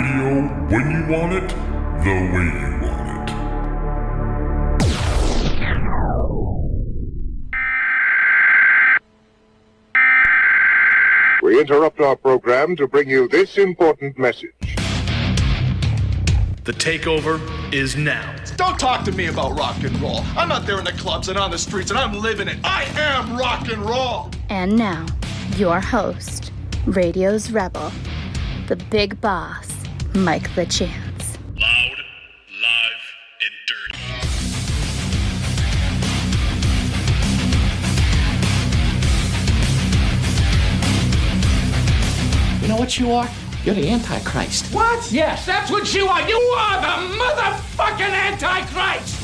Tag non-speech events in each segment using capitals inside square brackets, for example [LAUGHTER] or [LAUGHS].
radio when you want it, the way you want it. We interrupt our program to bring you this important message. The takeover is now. Don't talk to me about rock and roll. I'm out there in the clubs and on the streets and I'm living it. I am rock and roll. And now, your host, Radio's Rebel, the big boss, Mike LaChance. Loud, live, and dirty. You know what you are? You're the Antichrist. What? Yes, that's what you are. You are the motherfucking Antichrist!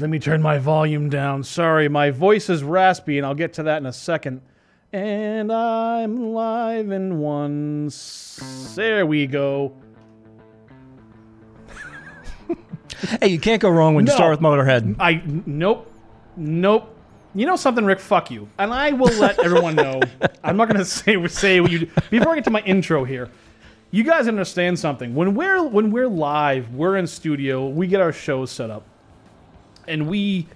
Let me turn my volume down. Sorry, my voice is raspy, and I'll get to that in a second. And I'm live in one. s- There we go. [LAUGHS] Hey, you can't go wrong when you No. start with Motorhead. I n- nope, nope. You know something, Rick? Fuck you. And I will let [LAUGHS] everyone know. I'm not gonna say say what you before I get to my intro here. You guys understand something. When we're when we're live, we're in studio. We get our shows set up, and we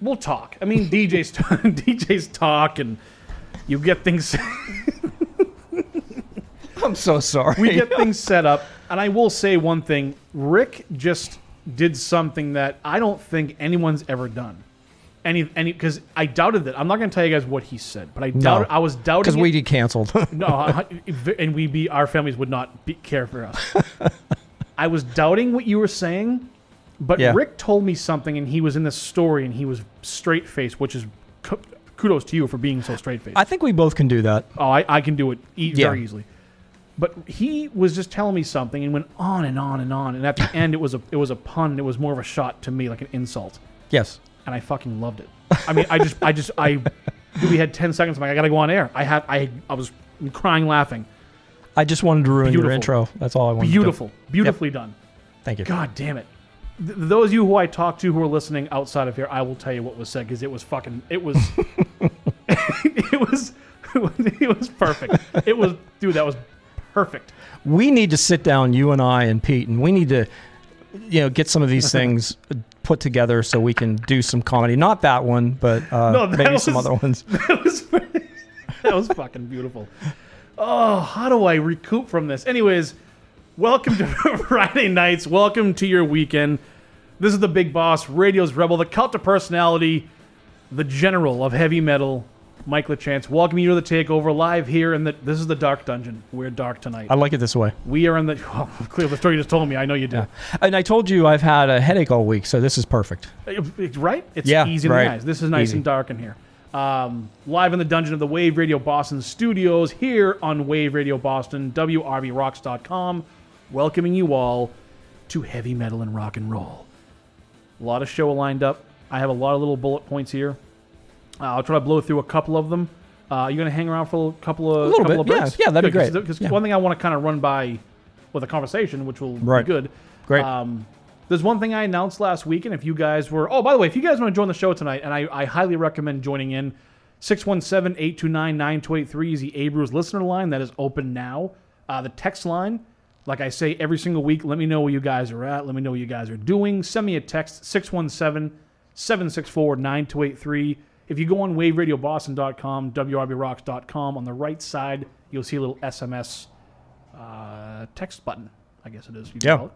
we'll talk. I mean, DJs [LAUGHS] t- DJs talk, and you get things. [LAUGHS] I'm so sorry. we get [LAUGHS] things set up, and I will say one thing: Rick just did something that I don't think anyone's ever done. Any, any, because I doubted that. I'm not going to tell you guys what he said, but I doubted. I was doubting because we get canceled. no, I- and we be our families would not be, care for us. I was doubting what you were saying, but Yeah. Rick told me something, and he was in this story, and he was straight faced, which is ku- kudos to you for being so straight faced. I think we both can do that. Oh, I, I can do it e- Yeah. very easily. But he was just telling me something and went on and on and on, and at the [LAUGHS] end it was a it was a pun. It was more of a shot to me, like an insult, Yes. and I fucking loved it. I mean, I just I just I [LAUGHS] we had ten seconds. I'm like, I gotta go on air. I had I I was crying laughing. I just wanted to ruin your intro. That's all I wanted. Beautiful, To do. beautifully done. Thank you. God damn it. Th- those of you who I talked to who are listening outside of here, I will tell you what was said because it was fucking. It was. [LAUGHS] [LAUGHS] it was. [LAUGHS] It was perfect. It was, dude. That was perfect. We need to sit down, you and I and Pete, and we need to, you know, get some of these things put together so we can do some comedy. Not that one, but uh, No, that maybe some other ones. That was that was fucking beautiful. Oh, how do I recoup from this? Anyways, welcome to [LAUGHS] Friday nights. Welcome to your weekend. This is the Big Boss, Radio's Rebel, the cult of personality, the general of heavy metal, Mike LaChance. Welcome you to the takeover live here, and this is the Dark Dungeon. We're dark tonight. I like it this way. we are in the. [LAUGHS] Oh, clearly, the story you just told me. I know you do. And I told you I've had a headache all week, so this is perfect. Right? It's Yeah, easy right. the eyes. This is nice Easy. and dark in here. Um, live in the dungeon of the Wave Radio Boston studios here on Wave Radio Boston, WRBRocks.com, welcoming you all to heavy metal and rock and roll. A lot of show lined up. I have a lot of little bullet points here. Uh, I'll try to blow through a couple of them. Uh, you going to hang around for a couple of little couple bit, of yeah. breaks? Yeah, that'd be great. Because Yeah. one thing I want to kind of run by with a conversation, which will Right. be good. Great. Um, there's one thing I announced last week, and if you guys were, oh, by the way, if you guys want to join the show tonight, and I, I highly recommend joining in, 617 829 9283 is the Abrams listener line that is open now. Uh, the text line, like I say every single week, let me know where you guys are at. Let me know what you guys are doing. Send me a text, 617 764 9283. If you go on waveradioboston.com, WRBRocks.com, on the right side, you'll see a little SMS uh, text button, I guess it is. You Yeah.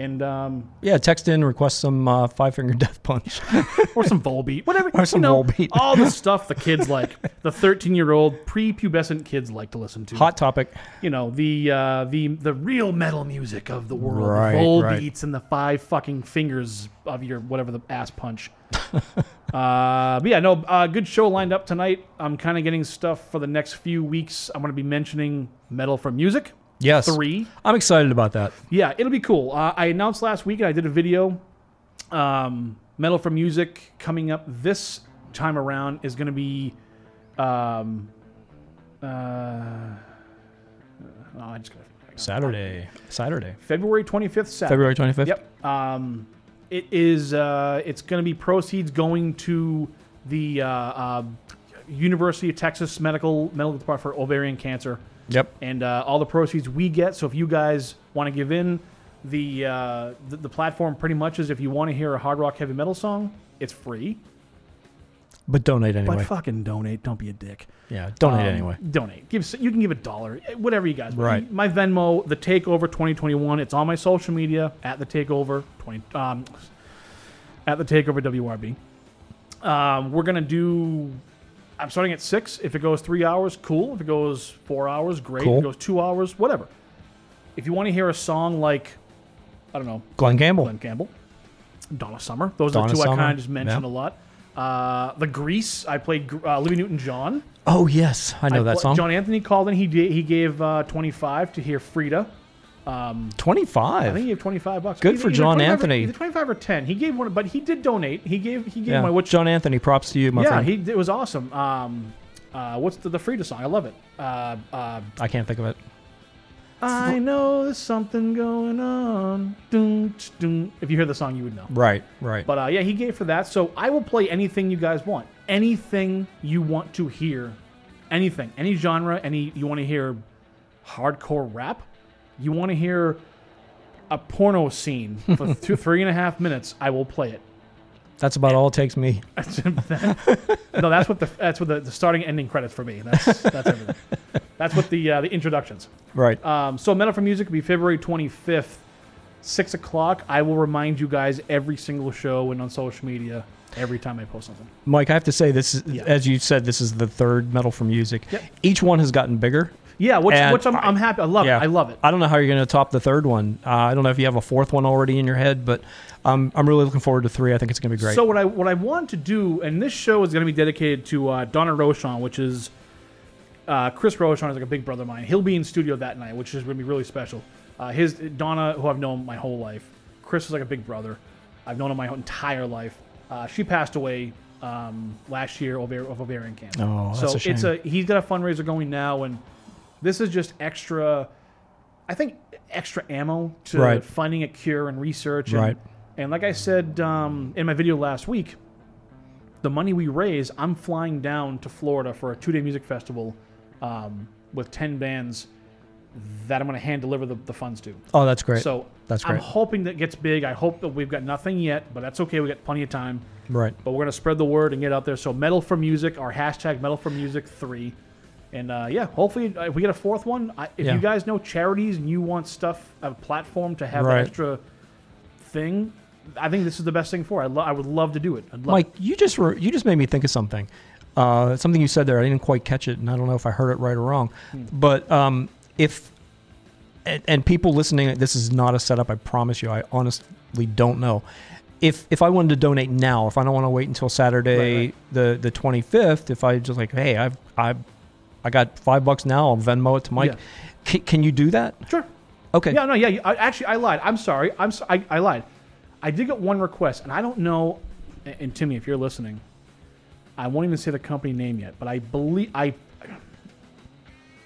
And um, Yeah, text in, request some uh, five finger [LAUGHS] death punch. [LAUGHS] or some Volbeat, whatever. Or some you know, Volbeat. all the [LAUGHS] stuff the kids like, the 13 year old prepubescent kids like to listen to. Hot topic. you know the uh, the the real metal music of the world, Right, the Volbeats right. and the five fucking fingers of your whatever the ass punch. uh, but yeah, no, uh, good show lined up tonight. I'm kind of getting stuff for the next few weeks. I'm going to be mentioning metal for music. Yes. Three. I'm excited about that. Yeah, it'll be cool. Uh, I announced last week, and I did a video. Um, Metal for Music coming up this time around is going to be. Um, uh, oh, I just got Saturday. Saturday. February 25th, Saturday. February 25th? Yep. Um, it is. Uh, it's going to be proceeds going to the uh, uh, University of Texas Medical Medical Department for ovarian cancer Yep. and uh, all the proceeds we get. So if you guys want to give in, the, uh, the the platform pretty much is if you want to hear a hard rock heavy metal song, it's free. But donate anyway. But fucking donate. Don't be a dick. yeah, donate Um, anyway. Donate. Give. You can give a dollar. eh, Whatever you guys. want. Right. My Venmo, the Takeover 2021. It's on my social media at the Takeover 20. Um, at the Takeover WRB. Um, we're gonna do. I'm starting at six. If it goes three hours, cool. If it goes four hours, great. If it goes two hours, whatever. If you want to hear a song like, I don't know, Glenn Campbell. Glenn Campbell, Donna Summer. Those are Donna the two I kind of just mentioned yeah. a lot. Uh, the Grease. I played uh, Louis Newton John. Oh yes, I know I that pla- song. John Anthony called in. He did, he gave uh, 25 to hear Frida. Um, Twenty I think he gave twenty five bucks. Good Either- for John 25 or- Anthony. Either twenty five or ten. He gave one, but he did donate. He gave he gave Yeah. my which John Anthony, props to you, my yeah friend. he it was awesome. Um, uh, what's the the Frida song? I love it. Uh, uh, I can't think of it. I know there's something going on. Dun, tch, dun. If you hear the song, you would know. Right, right. But uh, yeah, he gave for that. So I will play anything you guys want. Anything you want to hear. Anything. Any genre. Any you want to hear hardcore rap? You want to hear a porno scene for [LAUGHS] two, three and a half minutes? I will play it. That's about all it takes me. [LAUGHS] no, that's what the that's what the, the starting and ending credits for me. That's that's everything. That's what the uh, the introductions. Right. Um, so Metal for Music will be February 25th, six o'clock. I will remind you guys every single show and on social media every time I post something. Mike, I have to say this is Yeah. as you said, this is the third metal for music. Yep. Each one has gotten bigger. Yeah, which, And which I'm, I- I'm happy. I love Yeah. it. I love it. I don't know how you're going to top the third one. Uh, I don't know if you have a fourth one already in your head, but um, I'm really looking forward to three. I think it's going to be great. So what I what I want to do, and this show is going to be dedicated to uh, Donna Rochon, which is uh, Chris Rochon is like a big brother of mine. He'll be in studio that night, which is going to be really special. Uh, his Donna, who I've known my whole life, Chris is like a big brother. I've known him my entire life. Uh, she passed away um, last year of, of ovarian cancer. Oh, that's so a shame. it's a he's got a fundraiser going now, and this is just extra. I think extra ammo to Right. finding a cure and research. And, Right. And like I said um, in my video last week, the money we raise, I'm flying down to Florida for a two-day music festival um, with ten bands that I'm going to hand deliver the, the funds to. oh, that's great. So that's great. I'm hoping that gets big. I hope that we've got nothing yet, but that's okay. We got plenty of time. right. But we're gonna spread the word and get out there. So metal for music, our hashtag metal for music three, and uh, yeah, hopefully uh, if we get a fourth one. I, if Yeah. you guys know charities and you want stuff a platform to have Right. that extra thing, I think this is the best thing for. it. I, lo- I would love to do it. I'd love Mike, you just re- you just made me think of something. Uh, something you said there, I didn't quite catch it, and I don't know if I heard it right or wrong. Hmm. But um, if and, and people listening, this is not a setup. I promise you. I honestly don't know. If if I wanted to donate now, if I don't want to wait until Saturday Right, right. the the twenty fifth, if I just like, hey, I've I I got five bucks now, I'll Venmo it to Mike. Yeah. Can, can you do that? Sure. Okay. Yeah, no, yeah. I, actually, I lied. I'm sorry. I'm so, I, I lied. I did get one request, and I don't know. And, and Timmy, if you're listening, I won't even say the company name yet, but I believe I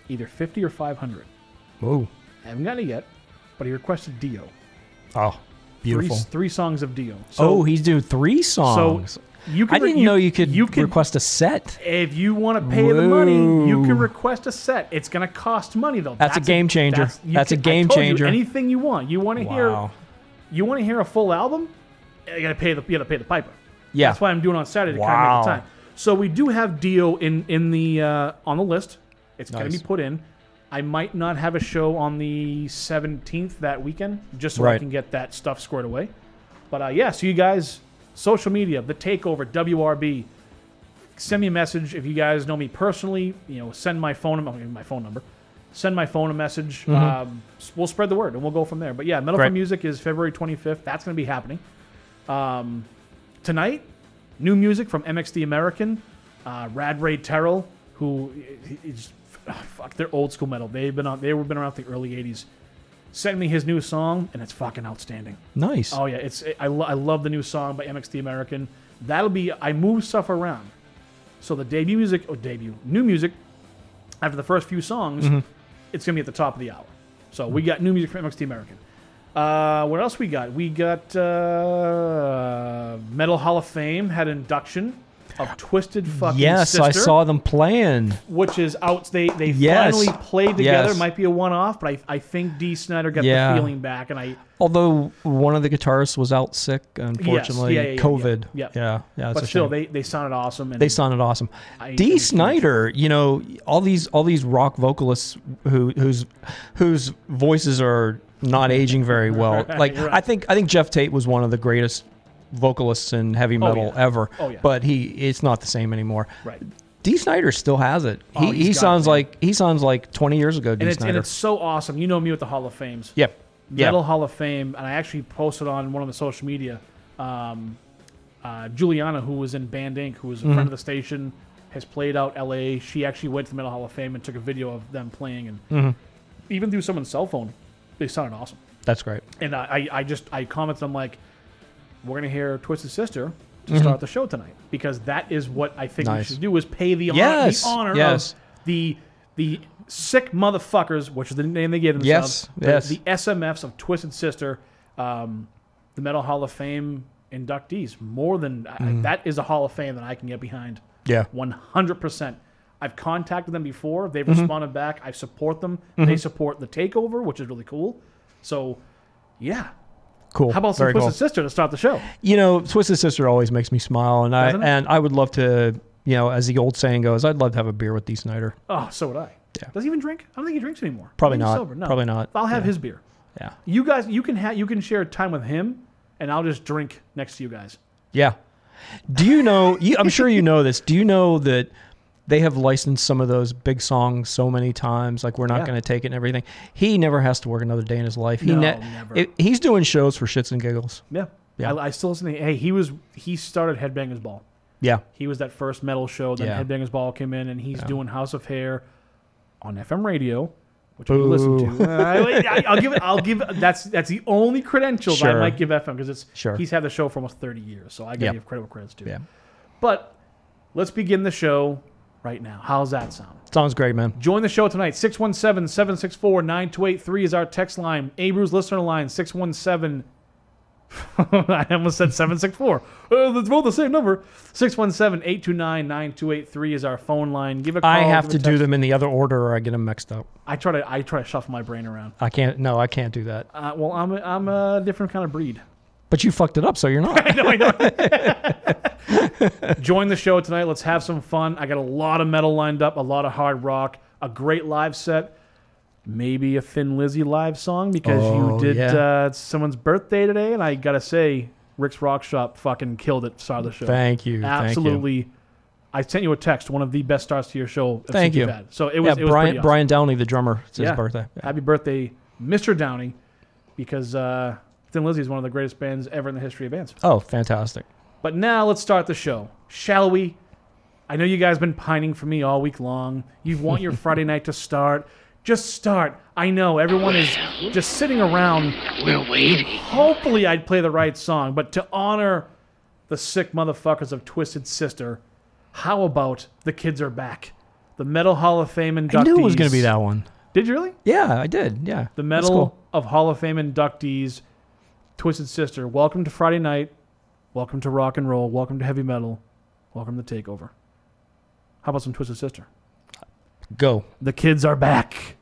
either 50 or 500. Ooh. I haven't gotten it yet, but he requested Dio. Oh, beautiful. Three, three songs of Dio. So, oh, he's doing three songs. You can I didn't you- know you could you can- request a set. If you want to pay the money, you can request a set. It's going to cost money though. That's a game changer. you That's a I game told you, changer. anything you want. You want to hear you want to hear a full album, you gotta pay the you gotta pay the piper. Yeah. that's why I'm doing on Saturday to kind of make Wow. the time. So we do have Dio in in the uh, on the list. It's gonna be put in. I might not have a show on the 17th that weekend, just so I can get that stuff squared away. But uh, yeah, so you guys, social media, the takeover, WRB. Send me a message if you guys know me personally. You know, send my phone I'll give you my phone number. Send my phone a message. Um, we'll spread the word and we'll go from there. But yeah, Metal for Music is February 25th. That's going to be happening. Um, tonight, new music from MX The American, uh, Rad Ray Terrell, who is fuck, they're old school metal. They've been on, they were been around the early '80s. Sent me his new song, and it's fucking outstanding. Nice. Oh yeah, it's I, lo- I love the new song by MX The American. That'll be I move stuff around. So the debut music, or debut new music, after the first few songs, Mm-hmm. it's gonna be at the top of the hour. So we got new music from MX The American. Uh, what else we got? We got uh, Metal Hall of Fame had induction of Twisted fucking yes, Sister, I saw them playing. which is out. They they Yes. finally played together. Yes. Might be a one off, but I, I think Dee Snider got Yeah. the feeling back, and I Although one of the guitarists was out sick, unfortunately, yeah, yeah, yeah, COVID. yeah. yeah, yeah. it's but a still shame. they they sounded awesome. And they sounded awesome. I- Dee Snider, you know, all these all these rock vocalists who whose whose voices are not aging very well. [LAUGHS] Like right. I think I think Geoff Tate was one of the greatest vocalists in heavy metal yeah. ever. Oh, yeah. But he it's not the same anymore. Right. Dee Snider still has it. He, Oh, he's he sounds it, like he sounds like 20 years ago. D. and it's Snyder. and it's so awesome. You know me with the Hall of Fames. yep. Yeah. Metal Hall of Fame, and I actually posted on one of the social media. Um, uh, Juliana, who was in Band Inc., who was a Mm-hmm. friend of the station, has played out LA. She actually went to the Metal Hall of Fame and took a video of them playing, and Mm-hmm. even through someone's cell phone, they sounded awesome. That's great. And I, I, I just I commented, I'm like, we're gonna hear Twisted Sister to Mhm. start the show tonight because that is what I think we should do is pay the honor, Yes, the honor yes. of the the sick motherfuckers, which is the name they gave themselves. Yes, the, yes. the SMFs of Twisted Sister, um, the Metal Hall of Fame inductees. More than I- Mhm. that is a Hall of Fame that I can get behind. Yeah. one hundred percent. I've contacted them before. They've Mhm. responded back. I support them. They Mhm. support the takeover, which is really cool. So, yeah. Cool. How about some Very Twisted cool. Sister to start the show? You know, Twisted Sister always makes me smile, and I Doesn't it? and I would love to. You know, as the old saying goes, I'd love to have a beer with Dee Snider. Oh, so would I. Yeah. Does he even drink? I don't think he drinks anymore. Probably he's not. Sober. No. Probably not. I'll have Yeah. his beer. Yeah. You guys, you can have you can share time with him, and I'll just drink next to you guys. Yeah. Do you know? You, I'm sure you know this. Do you know that they have licensed some of those big songs so many times? Like we're not Yeah. going to take it and everything. He never has to work another day in his life. He No, ne- never. it- he's doing shows for shits and giggles. Yeah. Yeah. I, I still listen to. Hey, he was he started Headbangers Ball. Yeah. He was that first metal show. Then Yeah. Headbangers Ball came in, and he's Yeah. doing House of Hair on FM radio, which we listen to. Uh, I, I'll give it. I'll give. That's that's the only credentials I might give FM because it's Sure. he's had the show for almost thirty years, so I gotta Yep. give credit where credit's due. Yeah. But let's begin the show right now. How's that sound? Sounds great, man. Join the show tonight. 617 764 9283 is our text line. Abreu's listener line 617 [LAUGHS] I almost said 764. Uh, that's both the same number. 617 829 9283 is our phone line. Give a call. I have to do them in the other order, or I get them mixed up. I try to I try to shuffle my brain around. I can't. No, I can't do that. Uh, well, I'm a, I'm a different kind of breed. But you fucked it up, so you're not. [LAUGHS] I know, I know. [LAUGHS] [LAUGHS] Join the show tonight. Let's have some fun. I got a lot of metal lined up, a lot of hard rock, a great live set, maybe a Thin Lizzy live song because Oh, you did yeah. uh, someone's birthday today, and I gotta say, Rick's Rock Shop fucking killed it. Of the show. Thank you, thank you. Absolutely. I sent you a text. One of the best starts to your show. Thank you. had. So it was. Yeah, it was Brian awesome. Brian Downey, the drummer. It's his Yeah. birthday. Happy birthday, Mr. Downey, because uh, Thin Lizzy is one of the greatest bands ever in the history of bands. Oh, fantastic. But now let's start the show, shall we? I know you guys have been pining for me all week long. You want your [LAUGHS] Friday night to start. Just start. I know everyone is just sitting around. We're waiting. Hopefully, I'd play the right song, but to honor the sick motherfuckers of Twisted Sister, how about the kids are back? The Metal Hall of Fame inductees. I knew it was going to be that one. Did you really? Yeah, I did. Yeah. The Medal cool. of Hall of Fame inductees, Twisted Sister. Welcome to Friday night. Welcome to rock and roll. Welcome to heavy metal. Welcome to Takeover. How about some Twisted Sister? Go. The kids are back.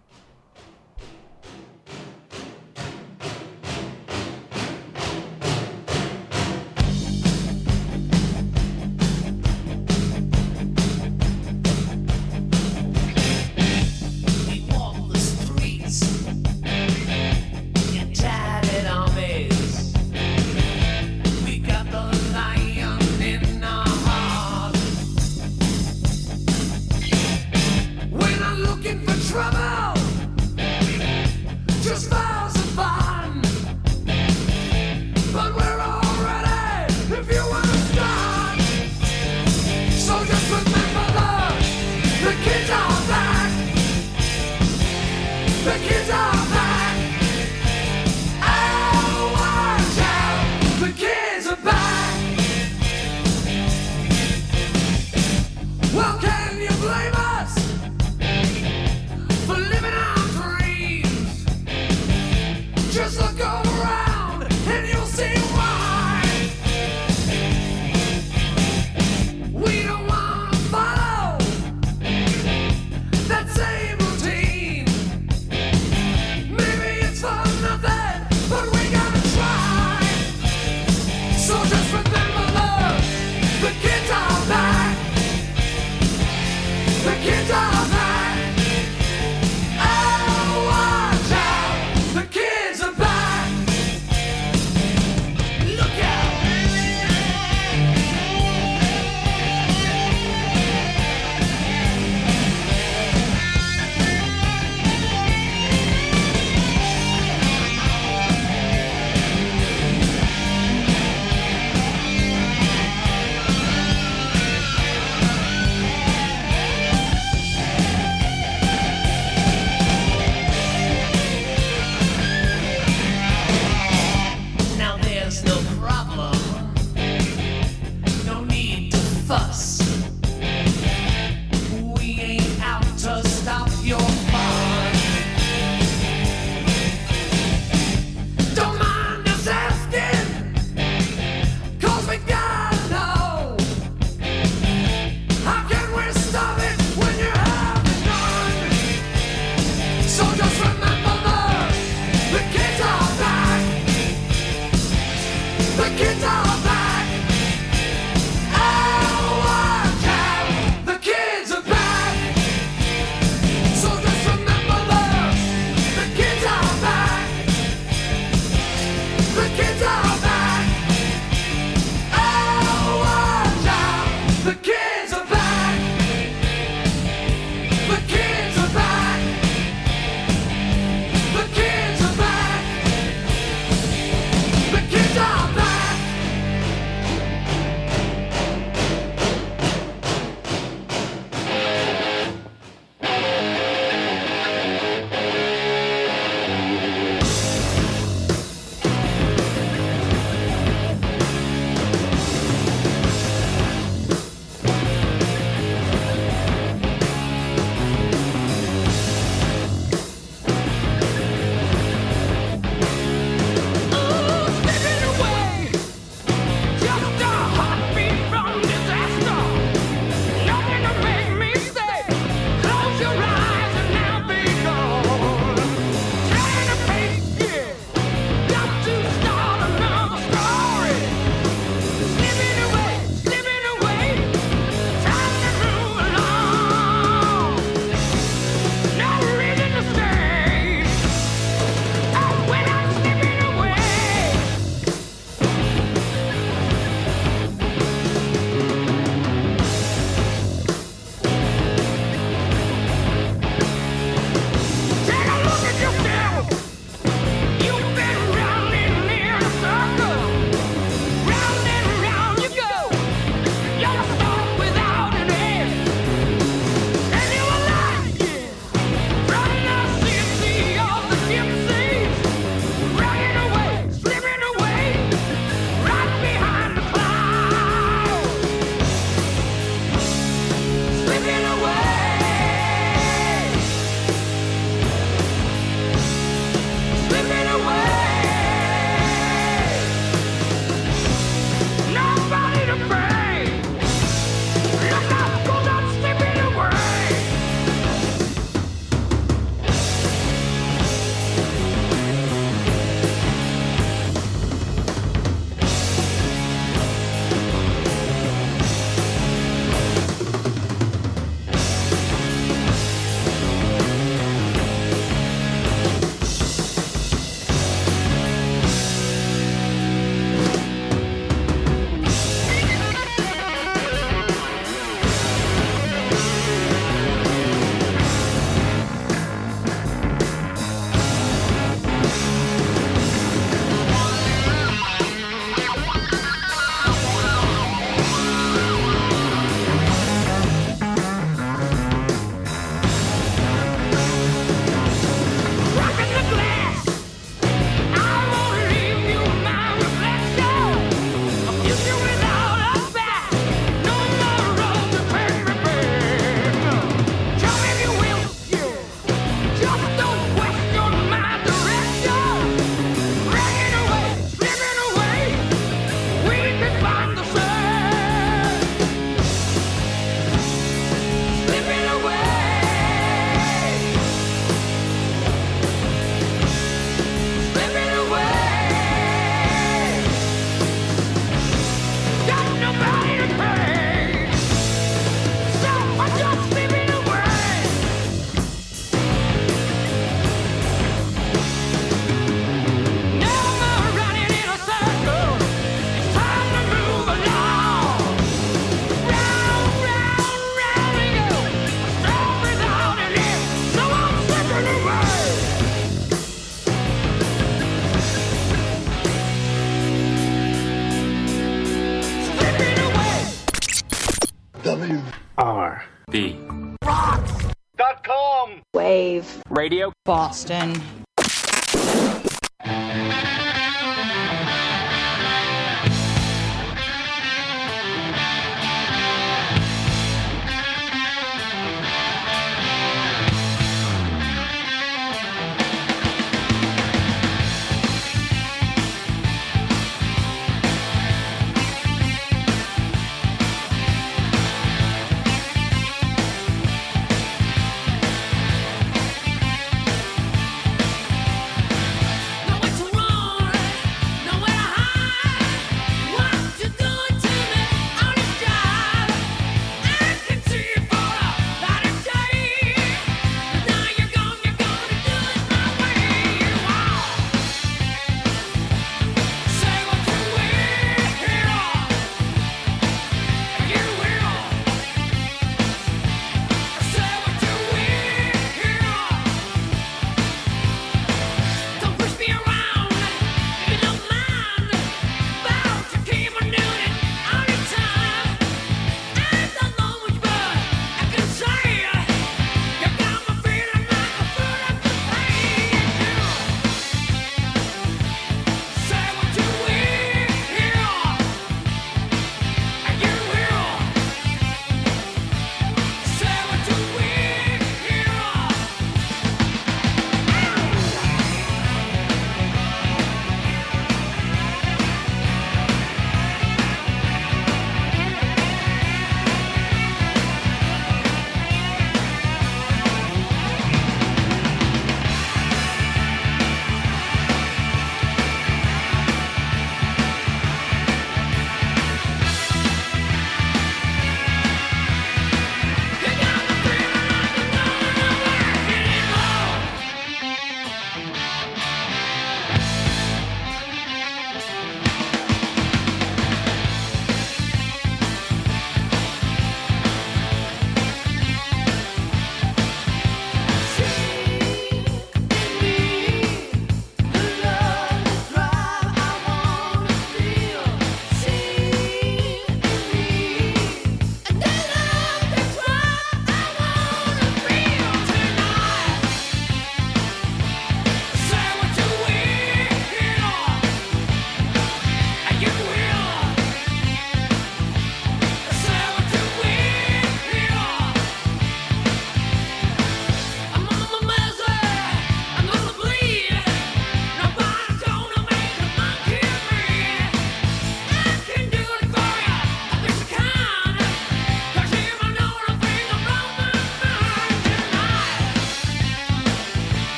Radio. Boston.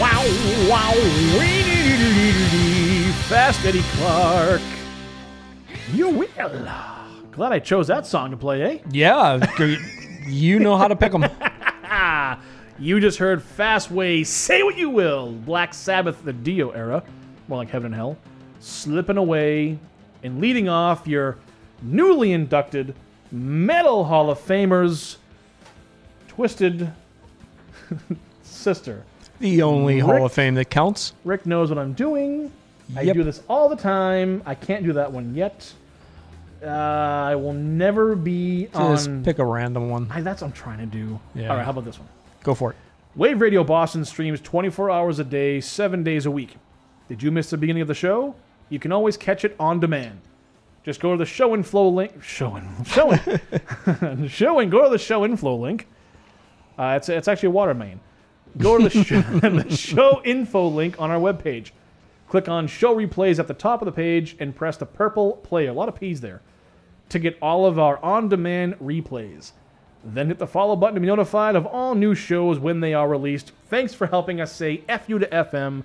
Wow, wow, wee, Fast Eddie Clarke. You will. Glad I chose that song to play, eh? Yeah, you know how to pick them. [LAUGHS] you just heard Fastway, Say What You Will, Black Sabbath, the Dio era, more like Heaven and Hell, slipping away and leading off your newly inducted Metal Hall of Famers, Twisted [LAUGHS] Sister. The only Hall of Fame that counts. Rick knows what I'm doing. I Yep. do this all the time. I can't do that one yet. Uh, I will never be Just on. pick a random one. I, that's what I'm trying to do. Yeah. All right, how about this one? Go for it. Wave Radio Boston streams 24 hours a day, seven days a week. Did you miss the beginning of the show? You can always catch it on demand. Just go to the show and flow link. Show and show and [LAUGHS] show and go to the show and flow link. Uh, it's it's actually a water main. Go to the show, [LAUGHS] the show info link on our webpage. Click on show replays at the top of the page and press the purple player. A lot of P's there to get all of our on-demand replays. Then hit the follow button to be notified of all new shows when they are released. Thanks for helping us say F you to FM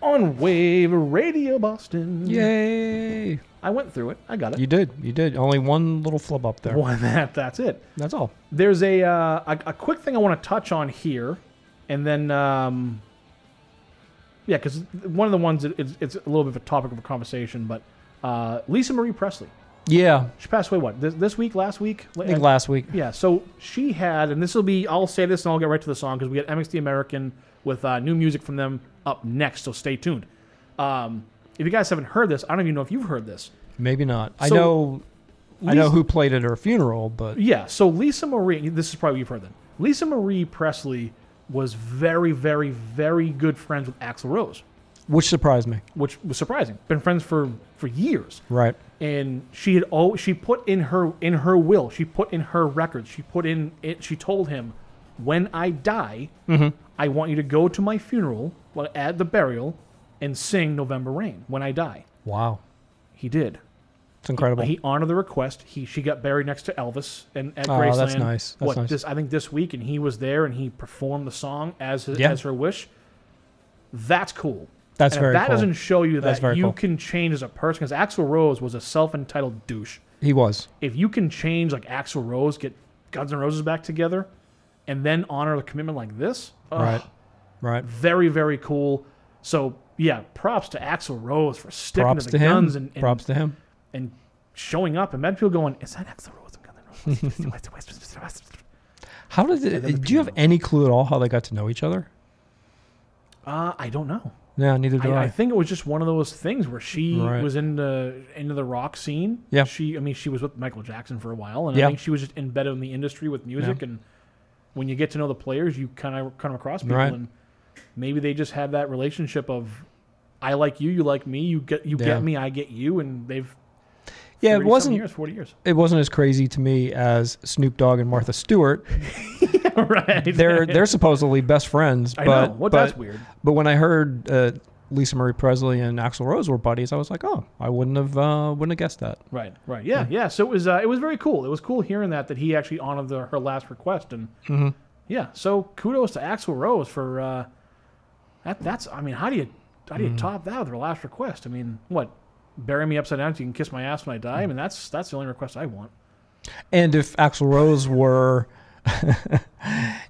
on Wave Radio Boston. Yay! I went through it. I got it. You did. You did. Only one little flub up there. [LAUGHS] Well, that, that's it. That's all. There's a, uh, a a quick thing I want to touch on here, and then um, yeah, because one of the ones that it's, it's a little bit of a topic of a conversation, but uh, Lisa Marie Presley Yeah, She passed away what this, this week, last week? I think last week. Yeah, so she had, and this will be, I'll say this and I'll get right to the song because we got MX The American with uh, new music from them up next, so stay tuned. Um, if you guys haven't heard this, I don't even know if you've heard this. Maybe not. I So, know. I know who played at her funeral, but Yeah, so Lisa Marie, this is probably you've heard them. Lisa Marie Presley was very, very, very good friends with Axl Rose, which surprised me. which was surprising. Been friends for for years. Right. and she had oh she put in her in her will she put in her records she put in it she told him when i die Mm-hmm. i want you to go to my funeral well, at the burial and sing november rain when i die Wow. he did It's incredible. he honored the request he she got buried next to elvis and at Oh, graceland that's nice. That's what nice. this i think this week and he was there and he performed the song as his, Yeah. as her wish that's cool That's and very that cool. doesn't show you that you cool. can change as a person because axl rose was a self-entitled douche he was. if you can change like Axl Rose, get Guns N' Roses back together, and then honor the commitment like this, ugh, Right. Right. Very, very cool. So yeah, props to Axl Rose for sticking Props to to the him. guns and, and Props to him. And showing up, and mad people going, "Is that Axl Rose?" and Guns N' Roses?" How did it? Do you have any clue at all how they got to know each other? uh, I don't know. Yeah, neither do I. I, I think it was just one of those things where she Right. was into into the rock scene. Yeah. She, I mean, she was with Michael Jackson for a while, and Yeah. I think she was just embedded in the industry with music. And when you get to know the players, you kind of come across people, Right. and maybe they just had that relationship of, I like you, you like me, you get you Yeah. get me, I get you, and they've yeah, it wasn't. years, forty years, It wasn't as crazy to me as Snoop Dogg and Martha Stewart. [LAUGHS] right? They're they're supposedly best friends. I but, know. What but, that's weird. But when I heard uh, Lisa Marie Presley and Axl Rose were buddies, I was like, oh, I wouldn't have uh, wouldn't have guessed that. Right, right, yeah, yeah. So it was uh, it was very cool. It was cool hearing that that he actually honored the, her last request, and Mm-hmm. yeah. So kudos to Axl Rose for uh, that. That's I mean, how do you how do Mm-hmm. you top that with her last request? I mean, what? Bury me upside down so you can kiss my ass when I die. I mean, that's that's the only request I want. And if Axl Rose were, [LAUGHS]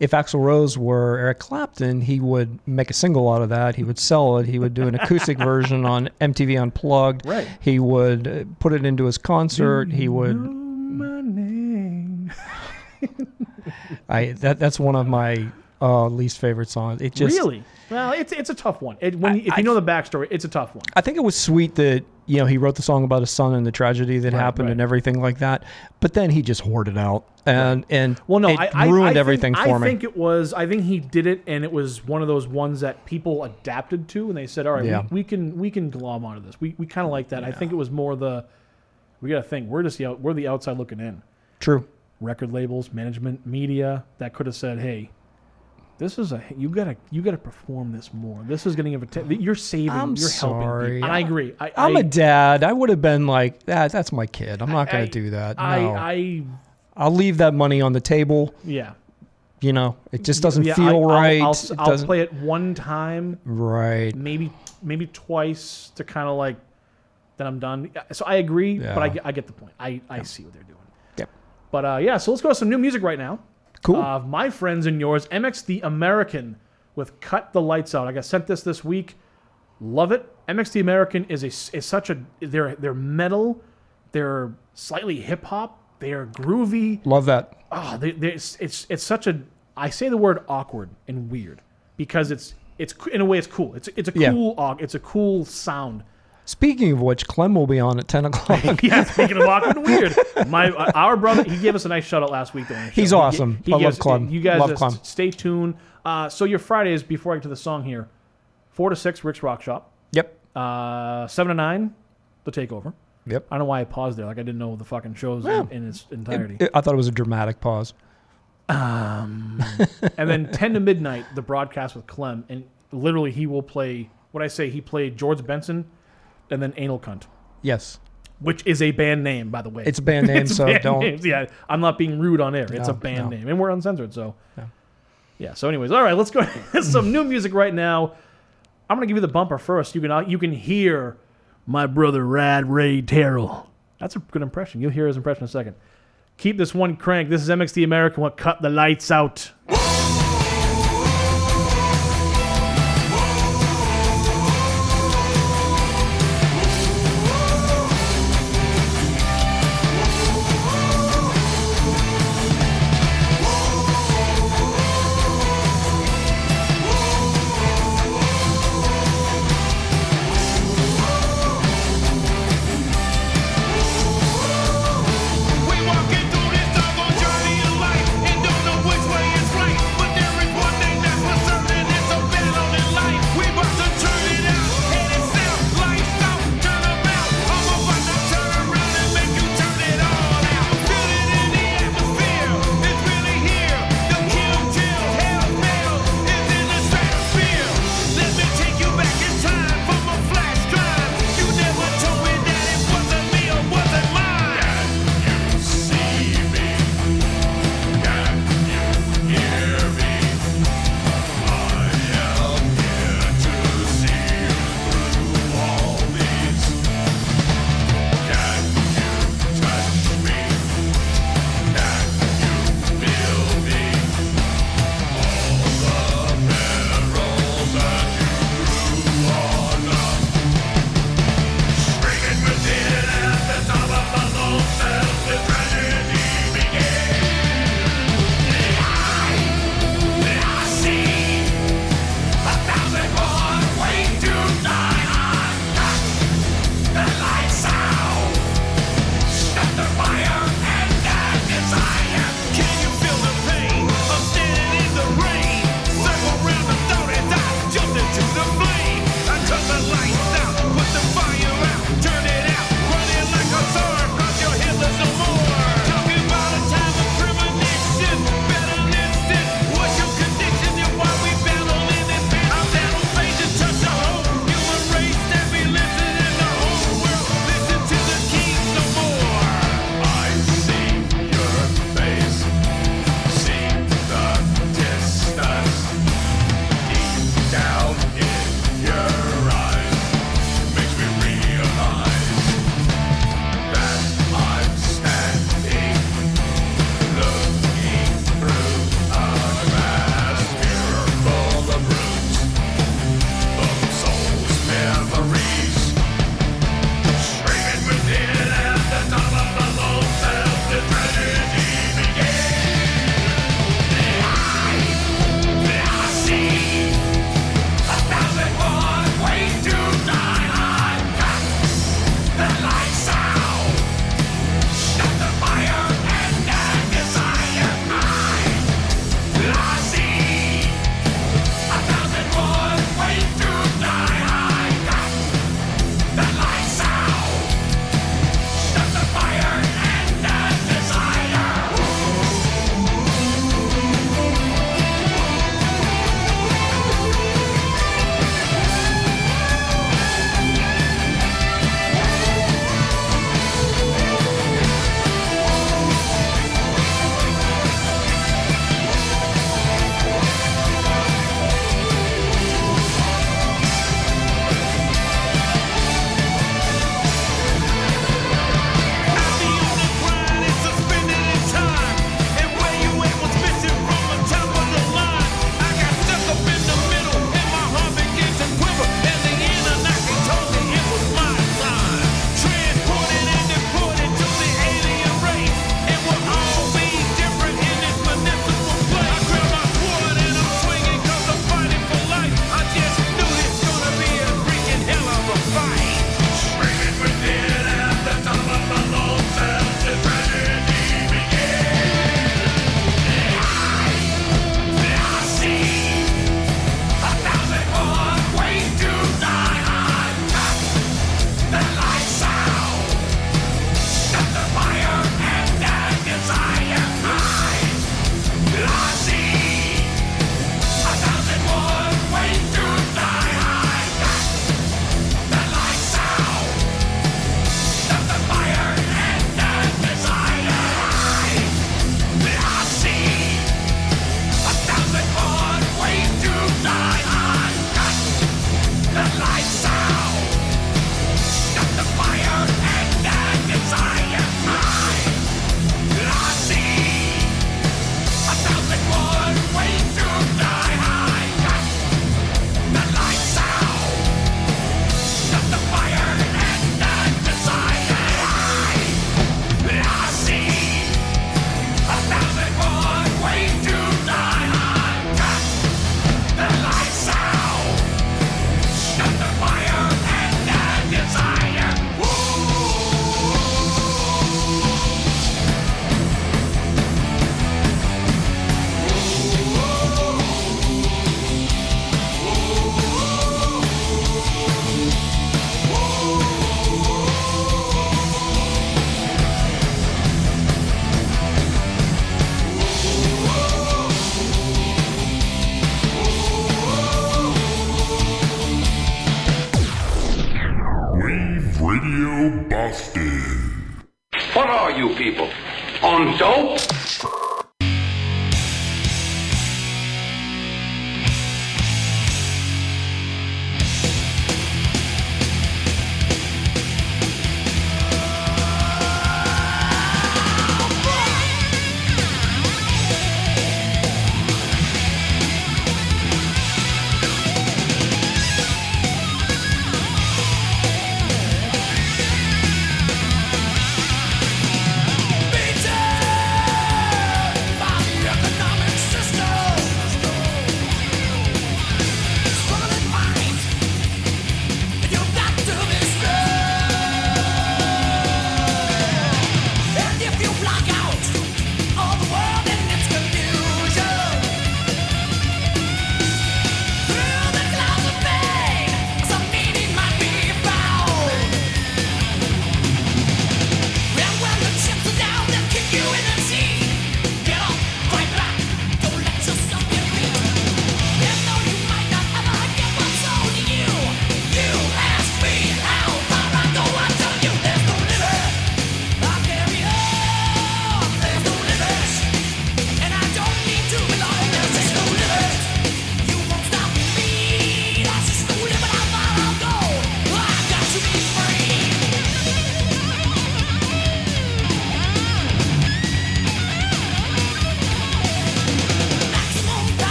if Axl Rose were Eric Clapton, he would make a single out of that. He would sell it. He would do an acoustic [LAUGHS] version on MTV Unplugged. Right. He would uh, put it into his concert. He would. My name. [LAUGHS] I that that's one of my uh, least favorite songs. It just really? Well, it's it's a tough one. It, when I- you- if I- you know the backstory, it's a tough one. I think it was sweet that you know he wrote the song about his son and the tragedy that Right, happened right. and everything like that. But then he just hoarded out and and Well, no, it I, I ruined I think- everything for I me. think it was. I think he did it, and it was one of those ones that people adapted to, and they said, "All right, Yeah. we, we can we can glom onto this. We, we kind of like that." I think it was more the we got to think. We're just the out, we're the outside looking in. True. Record labels, management, media that could have said, "Hey, this is a you gotta you gotta perform this more. This is getting a you're saving. I'm you're helping." sorry. people." And I agree. I, I'm I, a dad. I would have been like, that. that's my kid. I'm not I- to do that. No. I, I I'll leave that money on the table. yeah. You know, it just doesn't Yeah, feel I, I'll- right. I'll, it I'll doesn't, play it one time right. maybe maybe twice to kind of like then I'm done. So I agree, but I, get- I get the point. I, I see what they're doing. Yep. But uh, yeah, so let's go to some new music right now. Cool. Uh, my friends and yours, MX the American with "Cut the Lights Out." I got sent this this week. Love it. MX the American is a is such a they're they're metal, they're slightly hip hop, they're groovy. Love that. Oh, they, they, it's, it's it's such a. I say the word awkward and weird because it's it's in a way it's cool. It's it's a cool au- it's a cool sound. Speaking of which, Clem will be on at 10 [LAUGHS] o'clock. Yeah, speaking of awkward and weird, my [LAUGHS] uh, our brother he gave us a nice shout out last week. He's show. He- awesome. He, I love Clem. You guys Love Clem. stay tuned. Uh, so your Fridays before I get to the song here, four to six, Rick's Rock Shop. Yep. Uh, seven to nine, the Takeover. Yep. I don't know why I paused there. Like I didn't know the fucking shows Well, in, in its entirety. I thought it was a dramatic pause. Um, [LAUGHS] and then 10 to midnight, the broadcast with Clem. And literally, he will play what I say, he played George Benson and then Anal Cunt, Yes. which is a band name, by the way. It's a band name, [LAUGHS] It's so band don't. names. Yeah, I'm not being rude on air. It's No, a band no. name. And we're uncensored, so. No. Yeah, so, anyways, all right, let's go. [LAUGHS] Some new music right now. I'm going to give you the bumper first. You can, you can hear my brother, Rad Ray Terrell. That's a good impression. You'll hear his impression in a second. Keep this one crank. This is MXT American. What cut the lights out?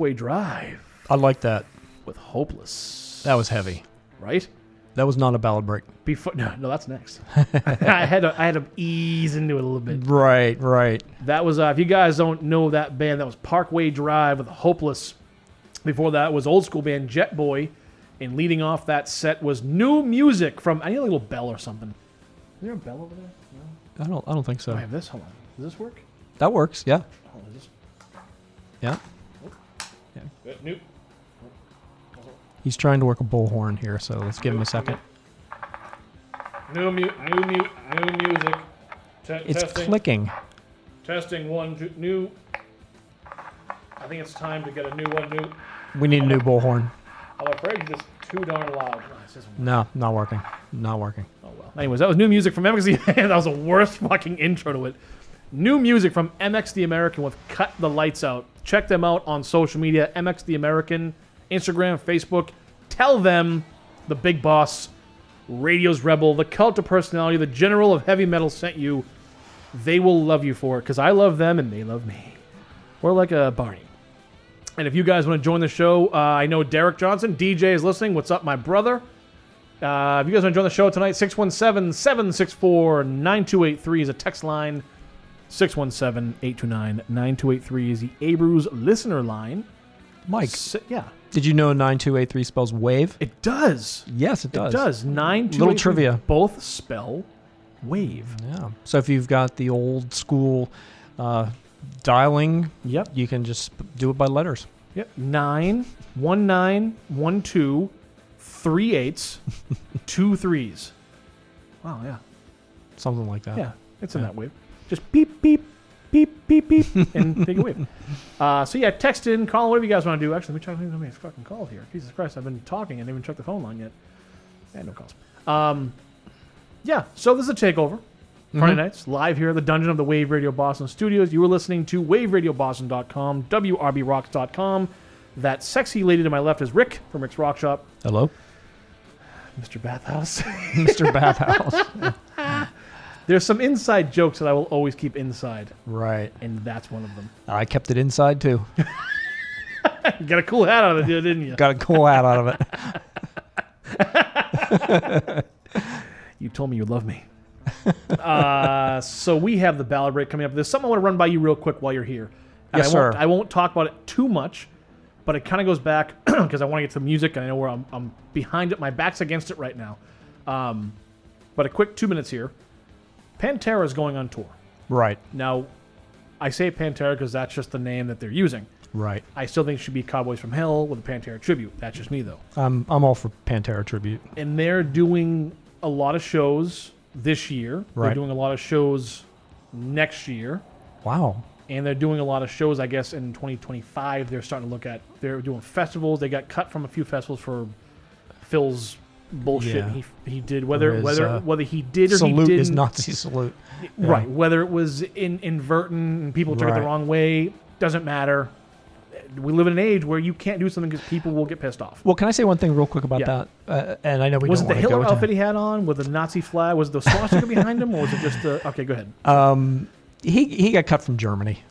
Parkway Drive I like that. with Hopeless. That was heavy. right. That was not a ballad break. Before no, no, that's next. [LAUGHS] I had to I had to ease into it a little bit. Right, right. That was uh, if you guys don't know that band, that was Parkway Drive with Hopeless. Before that was old school band Jetboy, and leading off that set was new music from I need a little bell or something. Is there a bell over there? No. I don't. I don't think so. I have this. Hold on. Does this work? That works. Yeah. Is this? Yeah. Uh, new. He's trying to work a bullhorn here, so let's give him a second. New mu- new mu- new music. Te- It's testing. clicking. Testing one, two, new. I think it's time to get a new one. New. We need a new bullhorn. I'm afraid it's too darn loud. This isn't- No, not working. Not working. Oh well. Anyways, that was new music from MX the [LAUGHS] That was the worst fucking intro to it. New music from MX the American with Cut the Lights Out. Check them out on social media. MX the American, Instagram, Facebook. Tell them the big boss, Radio's Rebel, the cult of personality, the general of heavy metal sent you. They will love you for it because I love them and they love me. We're like a Barney. And if you guys want to join the show, uh, I know Derek Johnson, DJ, is listening. What's up, my brother? Uh, if you guys want to join the show tonight, 617 764 9283 is a text line. 617 829 9283 is the Abruz listener line. Mike, Si- yeah, did you know 9283 spells wave? it does. Yes, it does. It does. Nine two Little eight three trivia. Both spell wave. Yeah. So if you've got the old school uh, dialing, Yep. you can just do it by letters. Yep. Nine, one nine, one two, three eights, [LAUGHS] two threes. Wow, yeah. Something like that. Yeah, it's in that wave. Just beep, beep, beep, beep, beep, and [LAUGHS] take a wave. Uh, so yeah, text in, call, whatever you guys want to do. Actually, let me check how many fucking calls here. Jesus Christ, I've been talking and haven't checked the phone line yet. Yeah, no calls. Um, yeah, so this is a takeover. Friday nights, live here at the Dungeon of the Wave Radio Boston Studios. You were listening to waveradioboston.com, wrbrocks.com. That sexy lady to my left is Rick from Rick's Rock Shop, Hello, Mr. Bathhouse. Mr. [LAUGHS] Bathhouse. [LAUGHS] There's some inside jokes that I will always keep inside, right. and that's one of them. I kept it inside too. [LAUGHS] You got a cool hat on it, didn't you? Got a cool hat out of it. You told me you love me. uh, so we have the ballad break coming up. There's something I want to run by you real quick while you're here. And Yes, I won't, sir. I won't talk about it too much, but it kind of goes back [CLEARS THROAT] because I want to get to the music and I know where I'm, I'm behind it. My back's against it right now. Um, but a quick two minutes here. Pantera is going on tour. Right. Now, I say Pantera because that's just the name that they're using. Right. I still think it should be Cowboys from Hell with a Pantera tribute. That's just me, though. I'm I'm all for Pantera tribute. and they're doing a lot of shows this year. Right. They're doing a lot of shows next year, Wow. and they're doing a lot of shows. I guess in 2025, they're starting to look at. They're doing festivals. They got cut from a few festivals for Phil's bullshit Yeah. he, he did. Whether whether uh, whether he did or salute he didn't. is Nazi salute. [LAUGHS] right. Whether it was in invertent and people took it the wrong way doesn't matter. We live in an age where you can't do something because people will get pissed off. Well, can I say one thing real quick about Yeah. that? Uh, and I know we was it the Hitler outfit he had on with the Nazi flag? Was the swastika behind him, or was it just the? [LAUGHS] Okay, go ahead. Um, he he got cut from Germany,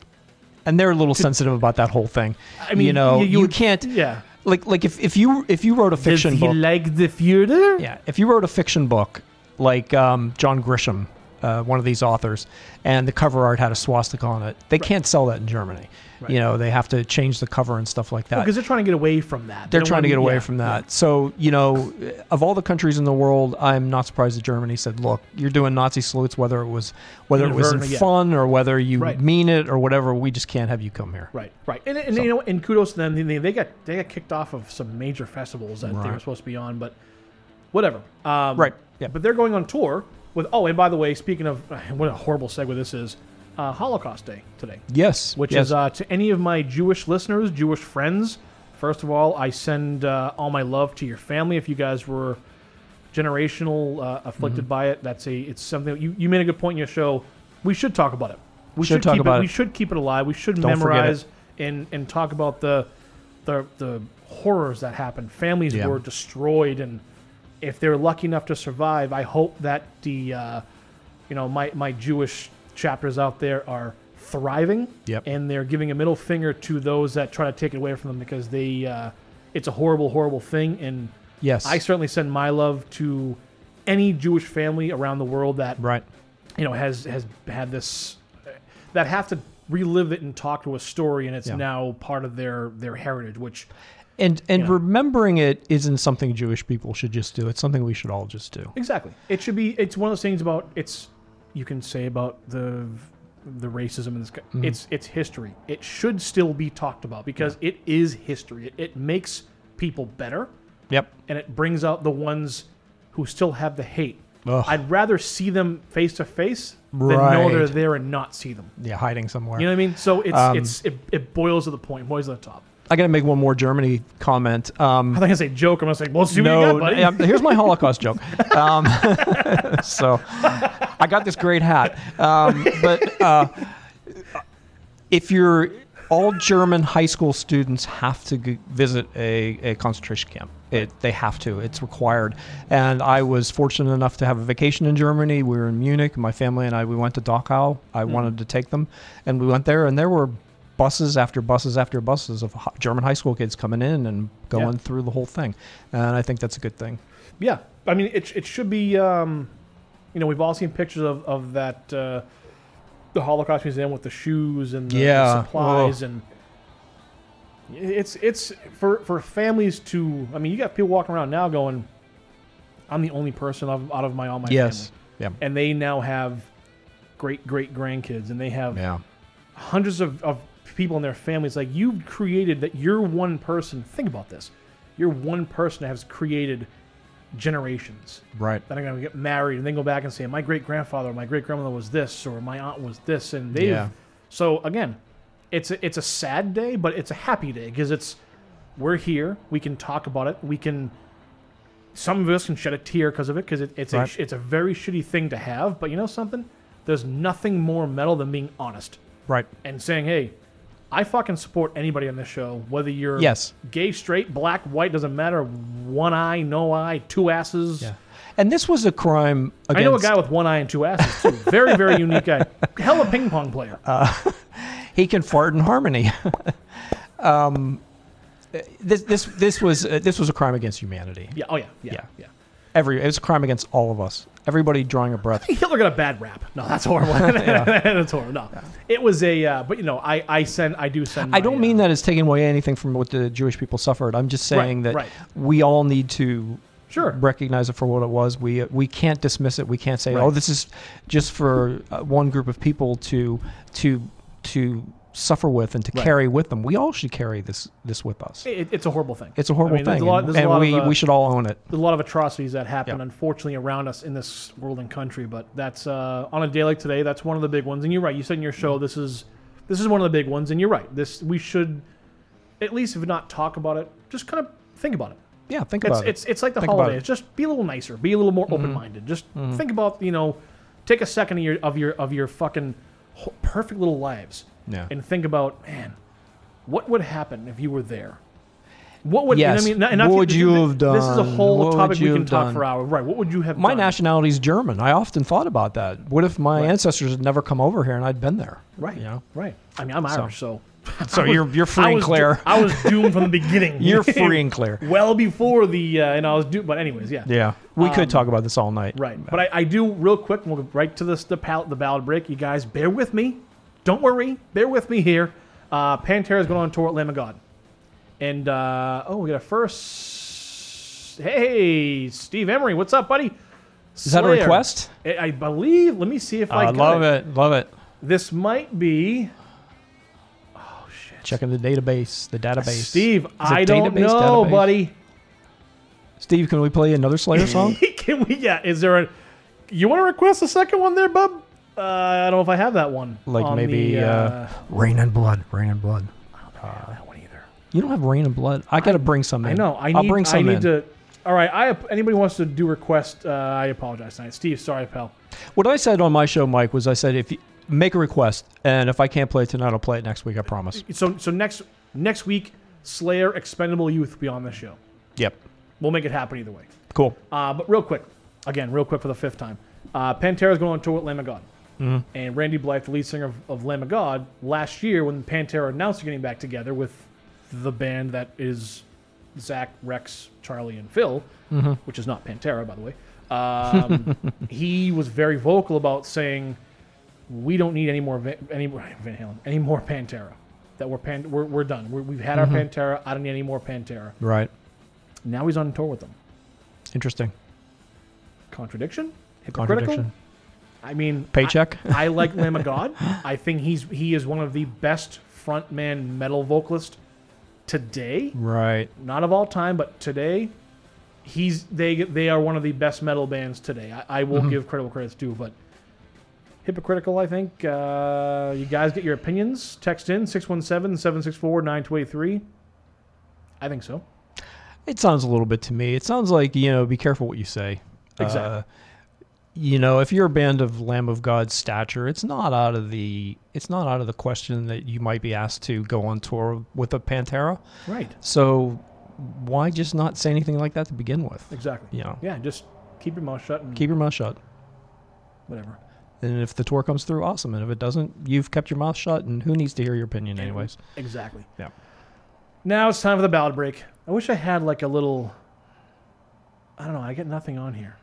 and they're a little sensitive about that whole thing. I mean, you know, you- you, you- can't. yeah. Like like if, if you if you wrote a fiction Does he book, like the Führer? yeah, if you wrote a fiction book like um, John Grisham, uh, one of these authors, and the cover art had a swastika on it, they can't sell that in Germany. You know, they have to change the cover and stuff like that. because they're trying to get away from that. They They're don't trying to get away yeah, from yeah. that. So, you know, of all the countries in the world, I'm not surprised that Germany said, "Look, you're doing Nazi salutes whether it was whether it was in fun or whether you Right. mean it or whatever. We just can't have you come here." Right, right, and, and you know, and kudos to them. They, they got they got kicked off of some major festivals that they were supposed to be on, but whatever. Um, Right, yeah. But they're going on tour with. Oh, and by the way, speaking of [SIGHS] what a horrible segue this is, uh, Holocaust Day today. Yes, which yes. is uh, to any of my Jewish listeners, Jewish friends. First of all, I send uh, all my love to your family. If you guys were generational uh, afflicted Mm-hmm. by it, that's a it's something you, you made a good point in your show. We should talk about it. We Should talk keep about it, We should keep it alive. We should Don't memorize and and talk about the the the horrors that happened. Families Yeah. were destroyed, and if they're lucky enough to survive, I hope that the uh, you know my my Jewish chapters out there are thriving. Yep. And they're giving a middle finger to those that try to take it away from them because they, uh, it's a horrible, horrible thing. And Yes. I certainly send my love to any Jewish family around the world that right. you know has has had this that have to relive it and talk to a story and it's Yeah. now part of their their heritage which And and you know. remembering it isn't something Jewish people should just do. It's something we should all just do. exactly it should be it's one of those things about it's you can say about the the racism in this Mhm. it's it's history it should still be talked about because it is history it, it makes people better Yep. and it brings out the ones who still have the hate Ugh. i'd rather see them face to face than know they're there and not see them Yeah, hiding somewhere. You know what I mean? So it's Um, it's it, it boils to the point, boils to the top. I got to make one more Germany comment. Um, I think I say joke. I'm gonna say, well, see what no, you got, buddy. yeah, here's my Holocaust joke. [LAUGHS] Um, [LAUGHS] so I got this great hat. Um, but uh, if you're all German high school students have to g- visit a, a concentration camp. It, they have to. It's required. And I was fortunate enough to have a vacation in Germany. We were in Munich. My family and I we went to Dachau. I Hmm. wanted to take them, and we went there, and there were buses after buses after buses of German high school kids coming in and going Yeah. through the whole thing. And I think that's a good thing. Yeah, I mean, it, it should be. Um, you know, we've all seen pictures of of that uh, the Holocaust Museum with the shoes and the, the supplies, Oh. and it's it's for for families to. I mean, you got people walking around now going, "I'm the only person out of my all my Yes. family," Yeah. and they now have great great grandkids, and they have Yeah. hundreds of, of people in their families. Like you've created that you're one person. Think about this. You're one person that has created generations. Right. That are going to get married and then go back and say, my great grandfather, my great grandmother was this, or my aunt was this, and they. Yeah. So again, it's a, it's a sad day, but it's a happy day because it's we're here. We can talk about it. We can. Some of us can shed a tear because of it because it, it's Right. a it's a very shitty thing to have. But you know something? There's nothing more metal than being honest Right. and saying, "Hey, I fucking support anybody on this show, whether you're Yes. gay, straight, black, white, doesn't matter. One eye, no eye, two asses. Yeah. And this was a crime I know a guy with one eye and two asses too. Very, very unique guy. [LAUGHS] Hell, a ping pong player. Uh, [LAUGHS] he can fart in harmony. [LAUGHS] um, this this this was uh, this was a crime against humanity. yeah. Oh yeah. Yeah. Yeah. Every it was a crime against all of us. Everybody drawing a breath. [LAUGHS] Hitler got a bad rap. No, that's horrible. [LAUGHS] [LAUGHS] that's horrible. No, it was a. Uh, but you know, I I send I do send. I my, don't mean that as taking away anything from what the Jewish people suffered. I'm just Right, saying that right. we all need to Sure. recognize it for what it was. We we can't dismiss it. We can't say, Right. "Oh, this is just for uh, one group of people to to to suffer with and to Right. carry with them." We all should carry this this with us. It, it's a horrible thing. It's a horrible I mean, thing, a lot- and, and lot we of, uh, we should all own it. There's a lot of atrocities that happen, Yep. unfortunately, around us in this world and country. But that's uh, on a day like today. That's one of the big ones. And you're right. You said in your show this is this is one of the big ones. And you're right. This we should at least, if not talk about it, just kind of think about it. Yeah, think about it's it. it's it's like the Think holidays. it. Just be a little nicer. Be a little more open minded. Just Mhm. think about you know, take a second of your of your of your fucking perfect little lives. Yeah. And think about man, what would happen if you were there? What would Yes. you know I mean? Not- What would you have This is a whole What topic we can talk done? for hours. Right? What would you have My done? nationality is German. I often thought about that. What if my ancestors had never come over here and I'd been there? Right. You know? Right. I mean, I'm So- Irish, so. [LAUGHS] So I was- you're- you're [LAUGHS] free I and was do- clear. I was doomed from the beginning. [LAUGHS] You're free and clear. well before the, uh, and I was doomed. But anyways, yeah. Yeah, we Um, could talk about this all night. Right. But I, I do real quick. We'll go right to this the the ballad break. You guys, bear with me. Don't worry. Bear with me here. Uh, Pantera is going on tour at Lamb of God, and uh, oh, we got a first. Hey, Steve Emery, what's up, buddy? Is that a request? I I believe. Let me see if I I got love it. Love it. This might be Oh shit! Checking the database. The database. Steve. Is I don't database, know, database? buddy. Steve, can we play another Slayer song? [LAUGHS] Can we? Yeah. Is there a? You want to request a second one there, bub? Uh, I don't know if I have that one. like on maybe the, uh, Raining Blood. Raining Blood. I don't have that one either. You don't have Raining Blood. I got to bring some in. I know. I will need. bring some I need in. to. All right. I anybody wants to do request? Uh, I apologize tonight, Steve. Sorry, pal. What I said on my show, Mike, was I said if you make a request, and if I can't play it tonight, I'll play it next week. I promise. So so next next week, Slayer Expendable Youth will be on the show. Yep. We'll make it happen either way. Cool. Uh, but real quick, again, real quick for the fifth time. Uh, Pantera's going on tour with Lamb of God. Mhm. And Randy Blythe, the lead singer of, of Lamb of God, last year when Pantera announced they're getting back together with the band that is Zakk, Rex, Charlie, and Phil, Mhm. which is not Pantera, by the way. Um, [LAUGHS] he was very vocal about saying, "We don't need any more Van, any more Van Halen, any more Pantera. That we're pan, we're, we're done. We're, we've had Mhm. our Pantera. I don't need any more Pantera." Right. Now he's on tour with them. Interesting. Contradiction? Hypocritical? Contradiction. I mean, Paycheck? I, I like Lamb of God. I think he's he is one of the best frontman metal vocalist today. Right. Not of all time, but today, he's they they are one of the best metal bands today. I, I will Mhm. give credit where credit's due, but hypocritical. I think uh, you guys get your opinions. Text in 617-764-9283. I think so. It sounds a little bit to me. It sounds like you know, be careful what you say. Exactly. Uh, you know, if you're a band of Lamb of God's stature, it's not out of the it's not out of the question that you might be asked to go on tour with a Pantera. Right. So why just not say anything like that to begin with? Exactly. You know, Yeah, just keep your mouth shut and keep your mouth shut. whatever. And if the tour comes through, awesome. And if it doesn't, you've kept your mouth shut, and who needs to hear your opinion, anyways? Exactly. Yeah. Now it's time for the ballad break. I wish I had like a little. I don't know. I get nothing on here.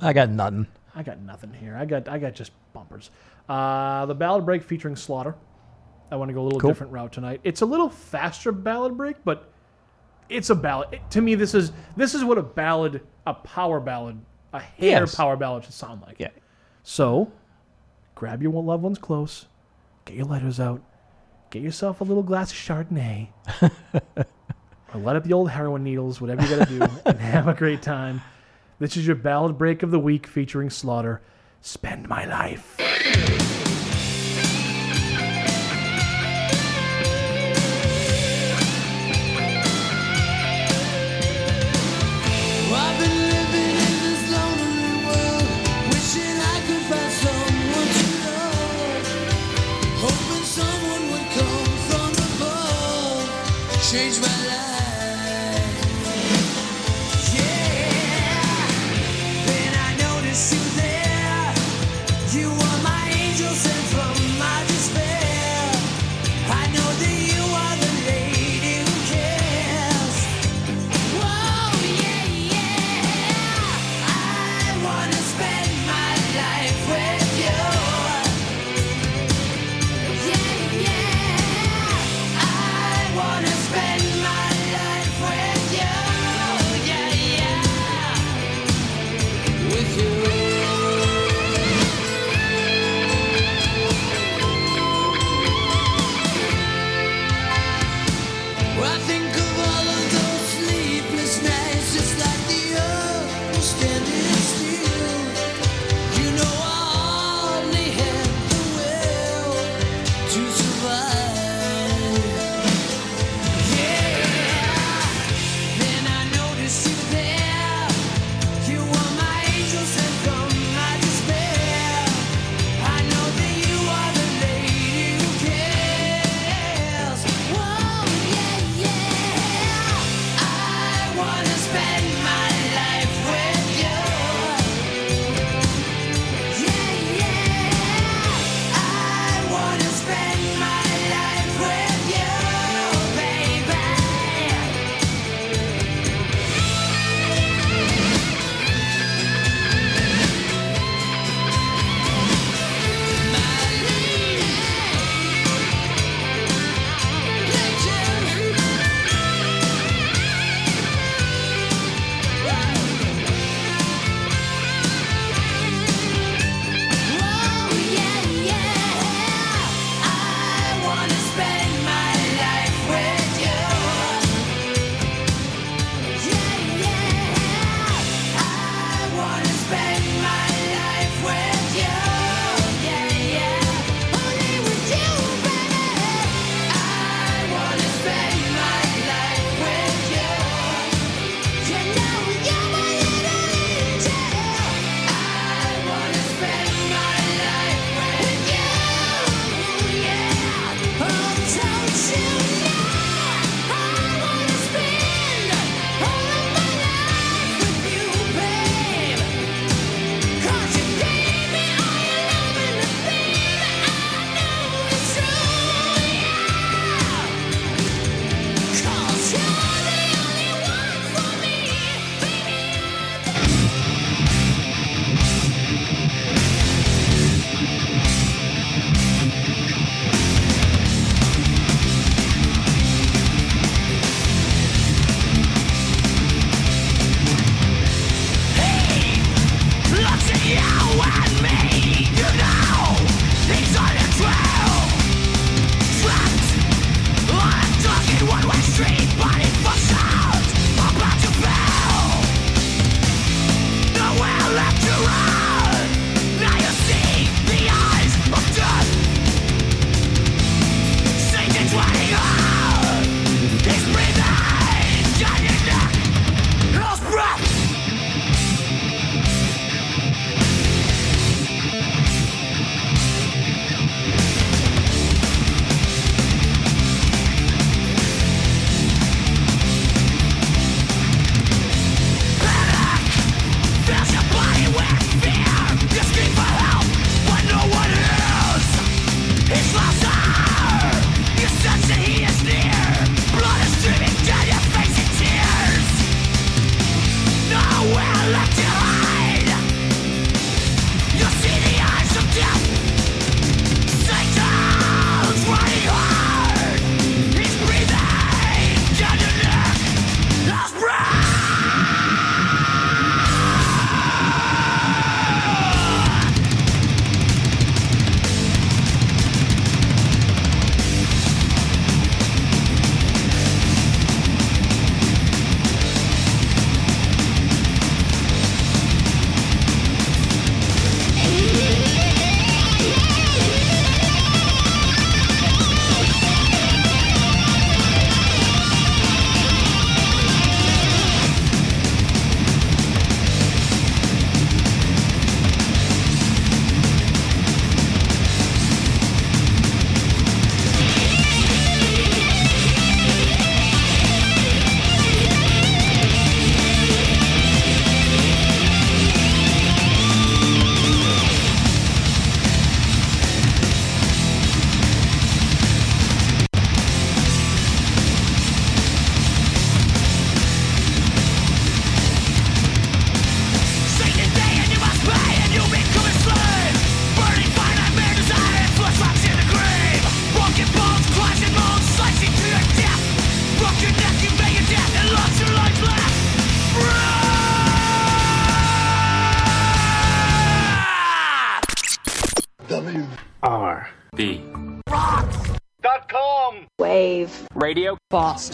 I got nothing. I got nothing here. I got I got just bumpers. Uh, the ballad break featuring Slaughter. I want to go a little Cool. different route tonight. It's a little faster ballad break, but it's a ballad. It- to me, this is this is what a ballad, a power ballad, a hair Yes. power ballad should sound like. Yeah. So, grab your loved ones close, get your lighters out, get yourself a little glass of Chardonnay, [LAUGHS] or light up the old heroin needles, whatever you got to do, and have a great time. This is your ballad break of the week featuring Slaughter. Spend my life.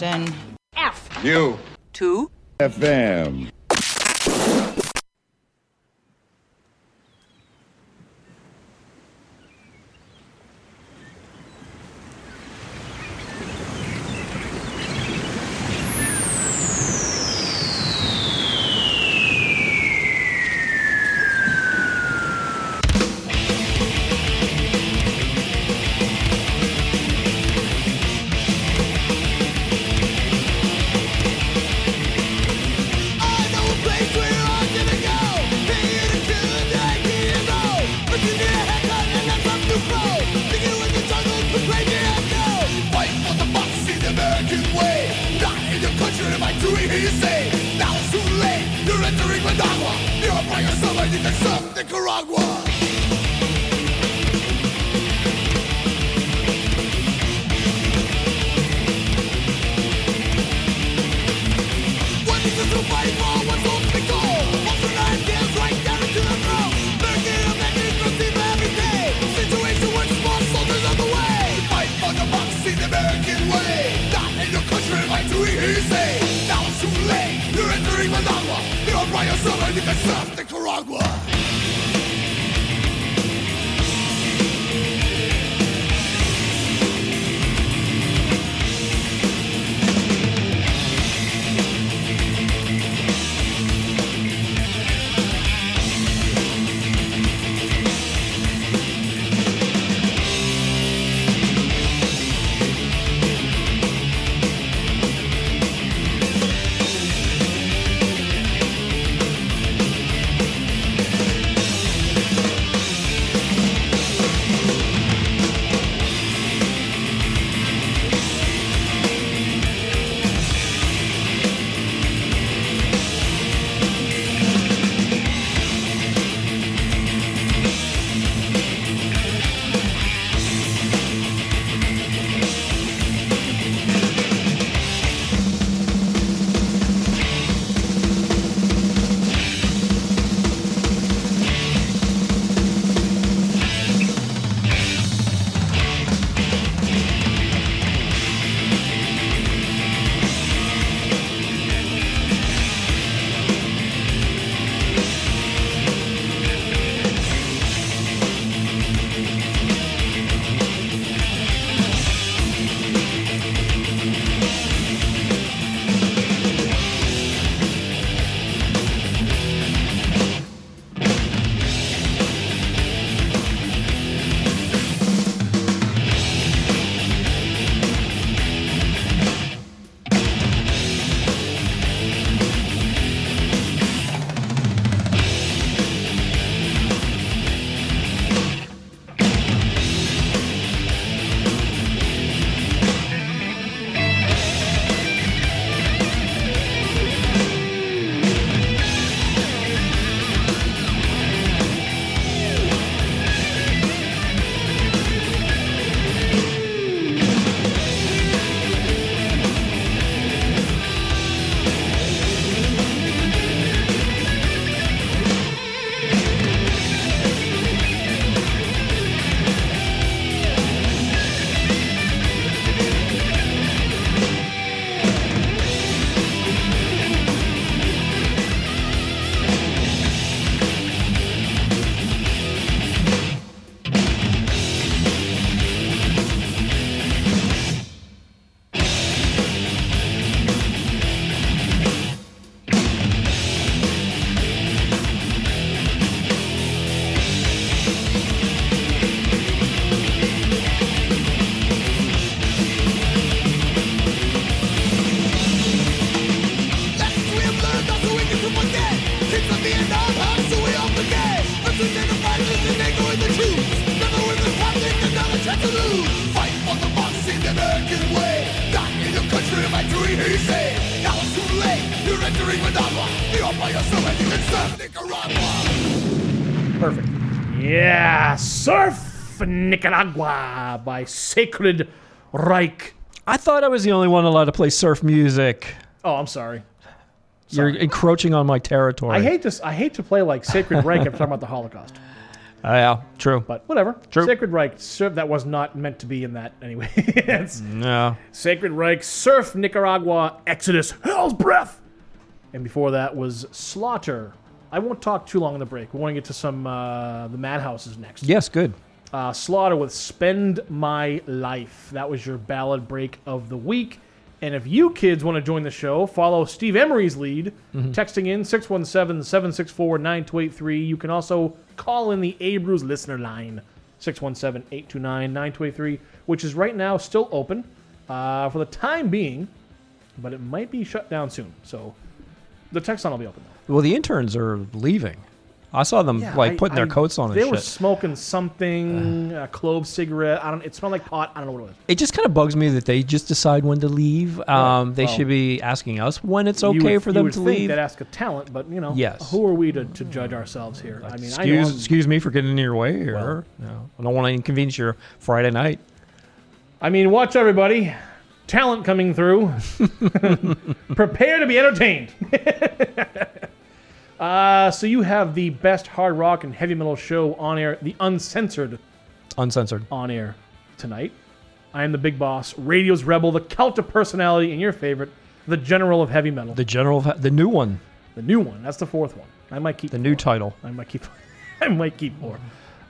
Radio. Boston. F. You. Two. FM. Nicaragua by Sacred Reich. I thought I was the only one allowed to play surf music. Oh, I'm sorry. You're encroaching on my territory. I hate this. I hate to play like Sacred Reich I'm talking about the Holocaust. [LAUGHS] Oh, yeah, true. But whatever. True. Sacred Reich, surf, that was not meant to be in that anyway. [LAUGHS] It's No. Sacred Reich, Surf, Nicaragua, Exodus, Hell's Breath. And before that was Slaughter. I won't talk too long on the break. We want to get to some, uh, the Madhouses next. Yes, good. Uh, Slaughter with Spend My Life. That was your ballad break of the week. And if you kids want to join the show, follow Steve Emery's lead, texting in 617 764 9283. You can also call in the Abruz listener line, 617 829 9283, which is right now still open uh, for the time being, but it might be shut down soon. So the text line will be open. Well, the interns are leaving. I saw them Yeah, like I- putting their I- coats on and They shit. were smoking something, a clove cigarette. I don't. It smelled like pot. I don't know what it was. It just kind of bugs me that they just decide when to leave. Um, they well- should be asking us when it's You okay would- for you them would to think leave. They'd ask a talent, but you know, Yes. who are we to, to judge ourselves here? I mean, excuse, I'm- excuse me for getting in your way here. No, I don't want to inconvenience your Friday night. I mean, watch everybody. Talent coming through. [LAUGHS] Prepare to be entertained. [LAUGHS] uh, so you have the best hard rock and heavy metal show on air, the uncensored Uncensored. on air tonight. I am the big boss, radio's rebel, the cult of personality, and your favorite, the general of heavy metal. The general, of, the new one, The new one. That's the fourth one. I might keep the new title. I might keep. [LAUGHS] I might keep more.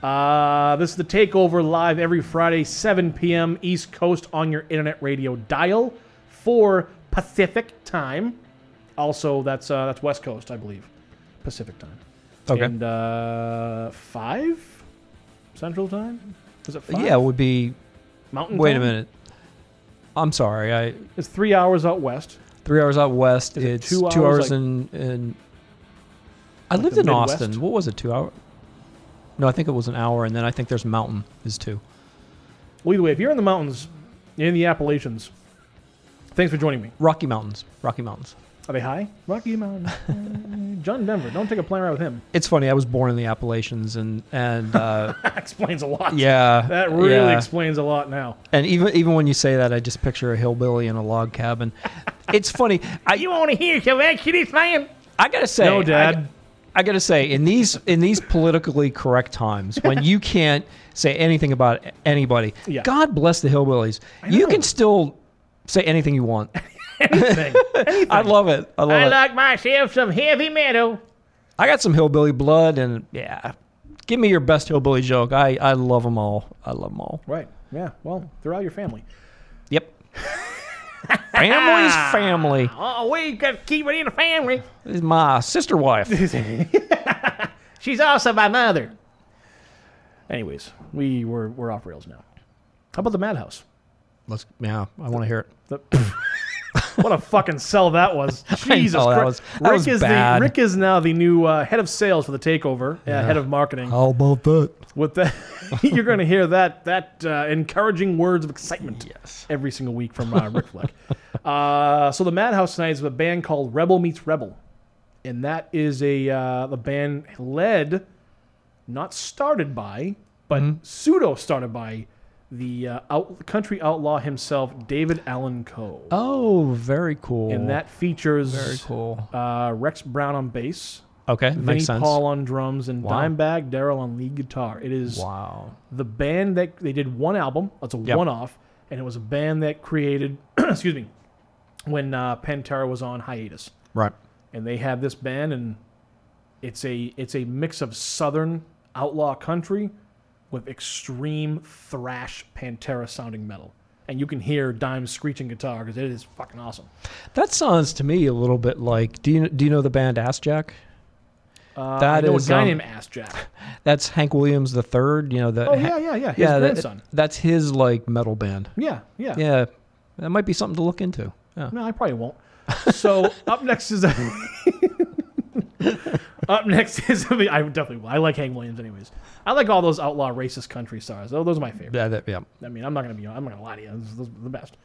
Uh, this is the Takeover live every Friday, 7 p.m. East Coast on your internet radio dial for Pacific time. Also, that's uh, that's West Coast, I believe, Pacific time. Okay. And uh, five Central time. Is it five? Yeah, it would be. Mountain. Wait time? a minute. I'm sorry. I It's three hours out west. three hours out west. Is it it's two two, hours, hours, like- in, in. I like lived in Midwest? Austin. What was it? Two hour? No, I think it was an hour, and then I think there's mountain is two. Well, either way, if you're in the mountains, in the Appalachians. Thanks for joining me. Rocky Mountains. Rocky Mountains. Are they high? Rocky Mountain. [LAUGHS] John Denver. Don't take a plane ride with him. It's funny. I was born in the Appalachians, and and uh, [LAUGHS] That explains a lot. yeah, That really yeah. explains a lot now. And even even when you say that, I just picture a hillbilly in a log cabin. [LAUGHS] It's funny. I You want to hear some actually man? I gotta say, No, Dad. I, gotta say, in these in these politically correct times, when you can't say anything about anybody, Yeah. God bless the hillbillies. You can still say anything you want. Anything. [LAUGHS] Anything. I love it. I love I it. like myself some heavy metal. I got some hillbilly blood, and yeah, give me your best hillbilly joke. I I love them all. I love them all. Right. Yeah. Well, they're all your family. Yep. Family's [LAUGHS] ah, family. Oh, we got to keep it in the family. This is my sister wife. [LAUGHS] She's also my mother. Anyways, we we're, we're off rails now. How about the Madhouse? Let's yeah, I want to hear it. The, what a fucking sell that was! [LAUGHS] Jesus know, that Christ! was- that Rick was is bad. the Rick is now the new uh, head of sales for the takeover, uh, head of marketing. How about that? With that, [LAUGHS] you're going to hear that that uh, encouraging words of excitement Yes. every single week from uh, Rick Fleck. [LAUGHS] Uh, so the Madhouse tonight is a band called Rebel Meets Rebel, and that is a uh, the band led, not started by, but Mm-hmm. pseudo started by the uh, out, country outlaw himself, David Allan Coe. Oh, very cool. And that features very cool. uh, Rex Brown on bass, Okay, Vinnie makes sense. Paul on drums, and Wow. Dimebag Darrell on lead guitar. It is Wow. the band that they did one album. That's a Yep. one-off, and it was a band that created, [CLEARS THROAT] excuse me, when uh, Pantera was on hiatus, Right. and they had this band, and it's a it's a mix of southern outlaw country with extreme thrash Pantera sounding metal, and you can hear Dime's screeching guitar because it is fucking awesome. That sounds to me a little bit like. Do you do you know the band Assjack? Uh, That I know is, a guy um, named Assjack. [LAUGHS] That's Hank Williams the third. You know the. Oh yeah, yeah, yeah. His yeah, that- grandson. that's his like metal band. yeah, yeah, Yeah, that might be something to look into. Yeah. No, I probably won't. So up next is [LAUGHS] [LAUGHS] [LAUGHS] up next is I definitely will. I like Hank Williams anyways. I like all those outlaw racist country stars. Those those are my favorite. Yeah, that, yeah. I mean, I'm not gonna be. I'm not gonna lie to you. Those, those are the best.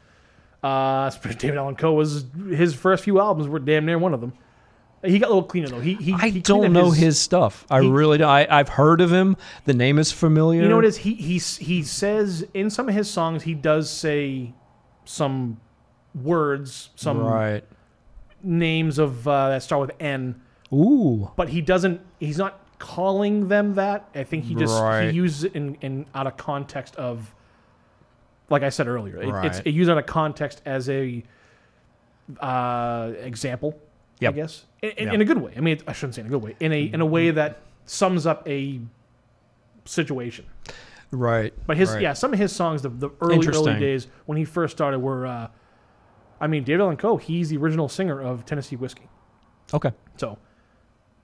Uh, [LAUGHS] David Allan Coe was his first few albums were damn near one of them. He got a little cleaner though. He he. I he don't know his, stuff. I he- really don't. I, I've heard of him. The name is familiar. You know what it is? He he he says in some of his songs he does say some words, some Right. names of uh, that start with N. Ooh. but he doesn't he's not calling them that. I think he just Right. he uses it in, in out of context of, like I said earlier, it, it's Right. it used out of context as a uh, example. I Yep. guess in, in, in a good way. I mean, I shouldn't say in a good way. In a in a way that sums up a situation. Right. But his right. yeah, some of his songs, the, the early early Interesting. days when he first started were, uh, I mean, David Allan Coe. He's the original singer of Tennessee Whiskey. Okay. So,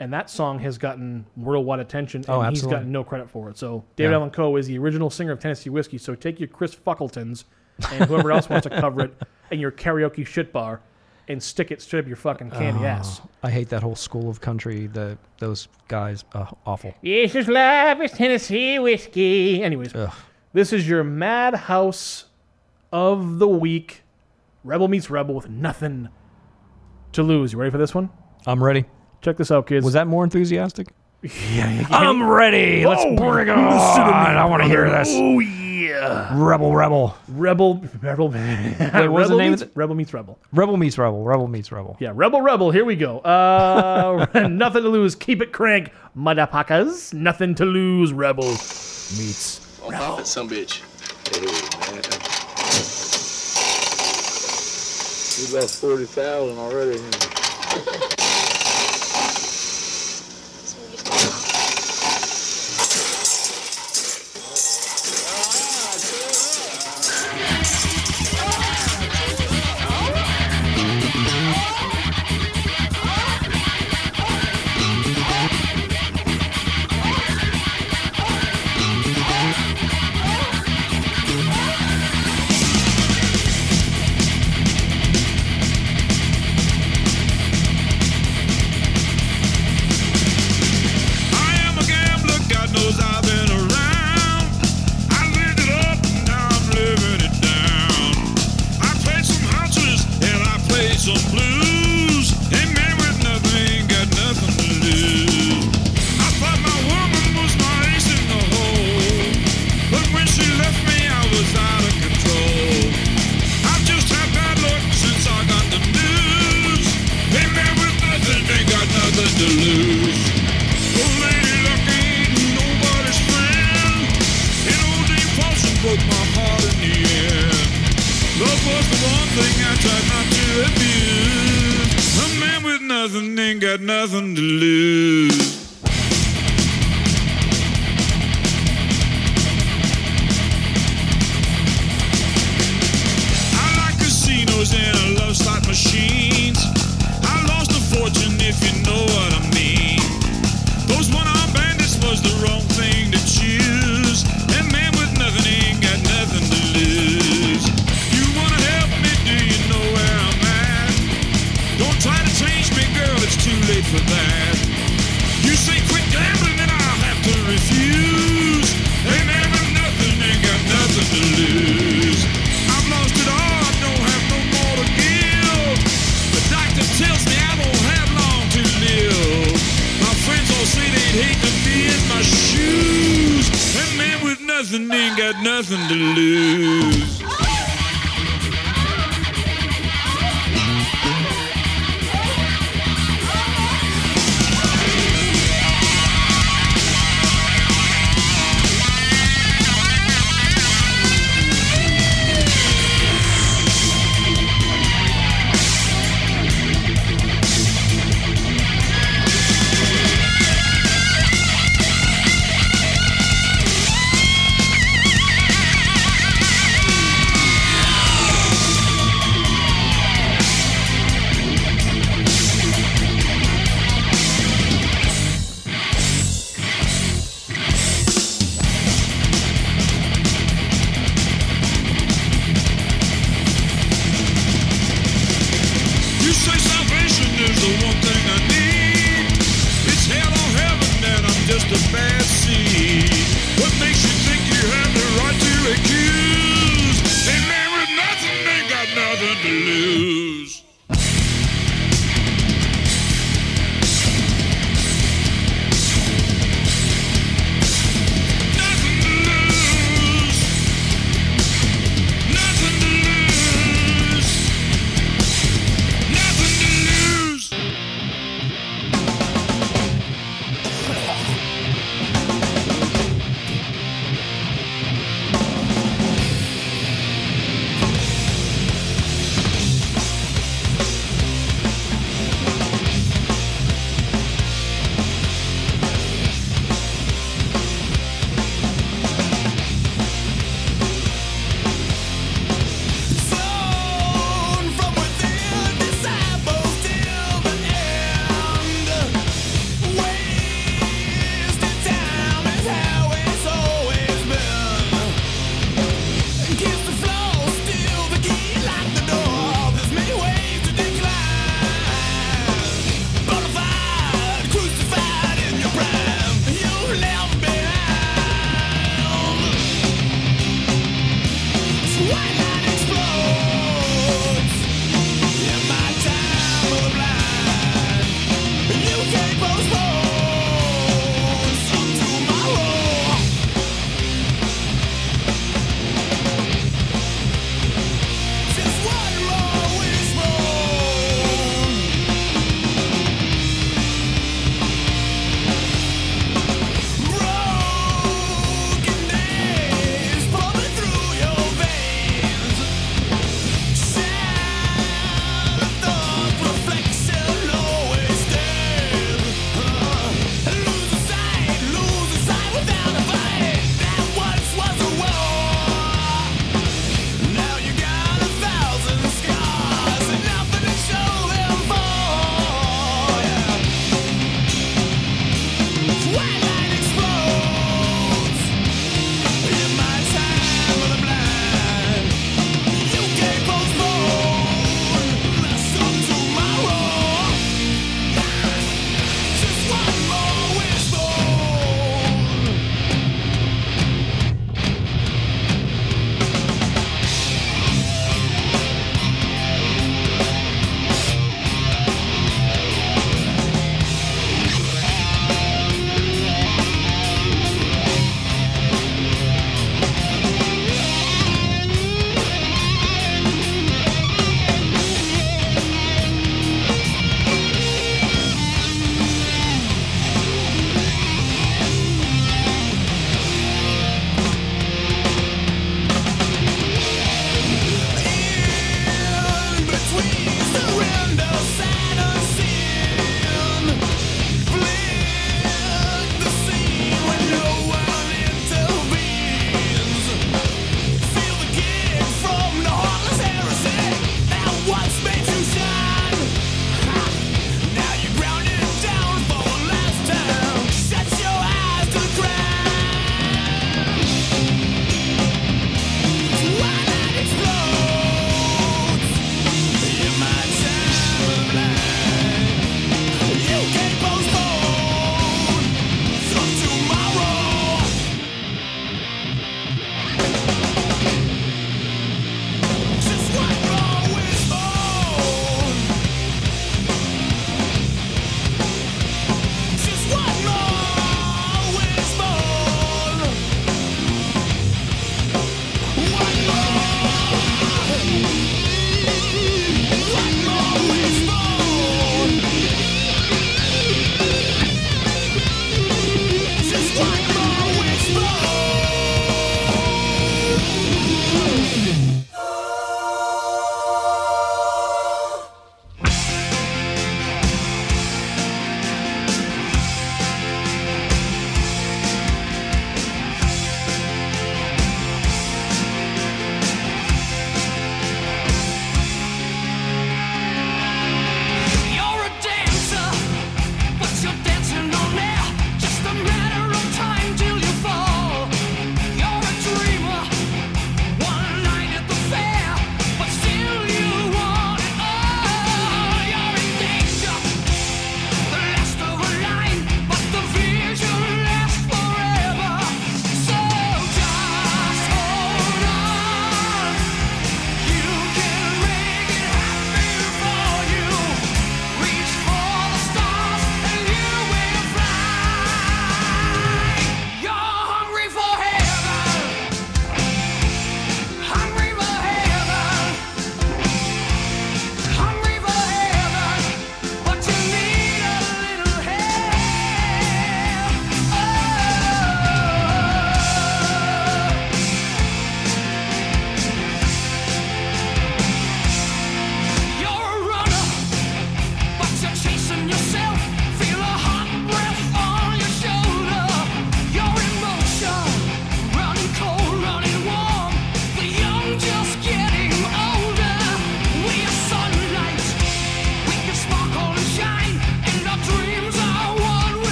and that song has gotten worldwide attention, and Oh, he's gotten no credit for it. So, David Yeah. Allan Coe is the original singer of Tennessee Whiskey. So, take your Chris Fuckletons and whoever else wants to cover it [LAUGHS] in your karaoke shit bar and stick it straight up your fucking candy ass. Oh, I hate that whole school of country. The those guys, uh, awful. Yes, it's love is Tennessee whiskey. Anyways, Ugh. this is your Madhouse of the week. Rebel meets Rebel with nothing to lose. You ready for this one? I'm ready. Check this out, kids. Was that more enthusiastic? Yeah, I'm ready. Let's bring it listen to on. me, I want to hear this. Oh yeah, Rebel, rebel. Rebel, Rebel. Wait, what was the Rebel name of meets, Rebel meets Rebel. Rebel meets rebel. Rebel meets rebel. Yeah, Rebel, Rebel. Here we go. Uh, [LAUGHS] nothing to lose. Keep it crank, motherfuckers. Nothing to lose. Rebel meets. Don't pop some bitch. We lost forty thousand already.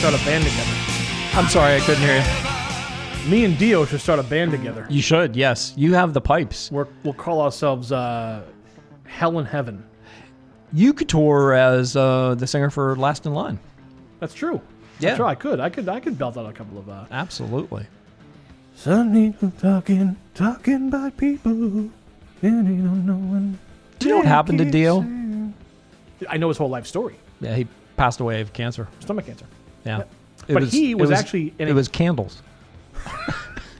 Start a band together. I'm sorry, I couldn't hear you. Me and Dio should start a band together. You should, yes. You have the pipes. We're, we'll call ourselves uh, Hell in Heaven. You could tour as uh, the singer for Last in Line. That's true. Yeah. Sure, I could. I could. I could belt out a couple of. Uh, Absolutely. Suddenly talking, talking about people. and they don't know when Do you know what happened to Dio? say. I know his whole life story. Yeah, he passed away of cancer. Stomach cancer. Yeah. Yep. It But he it was actually in it a- was candles.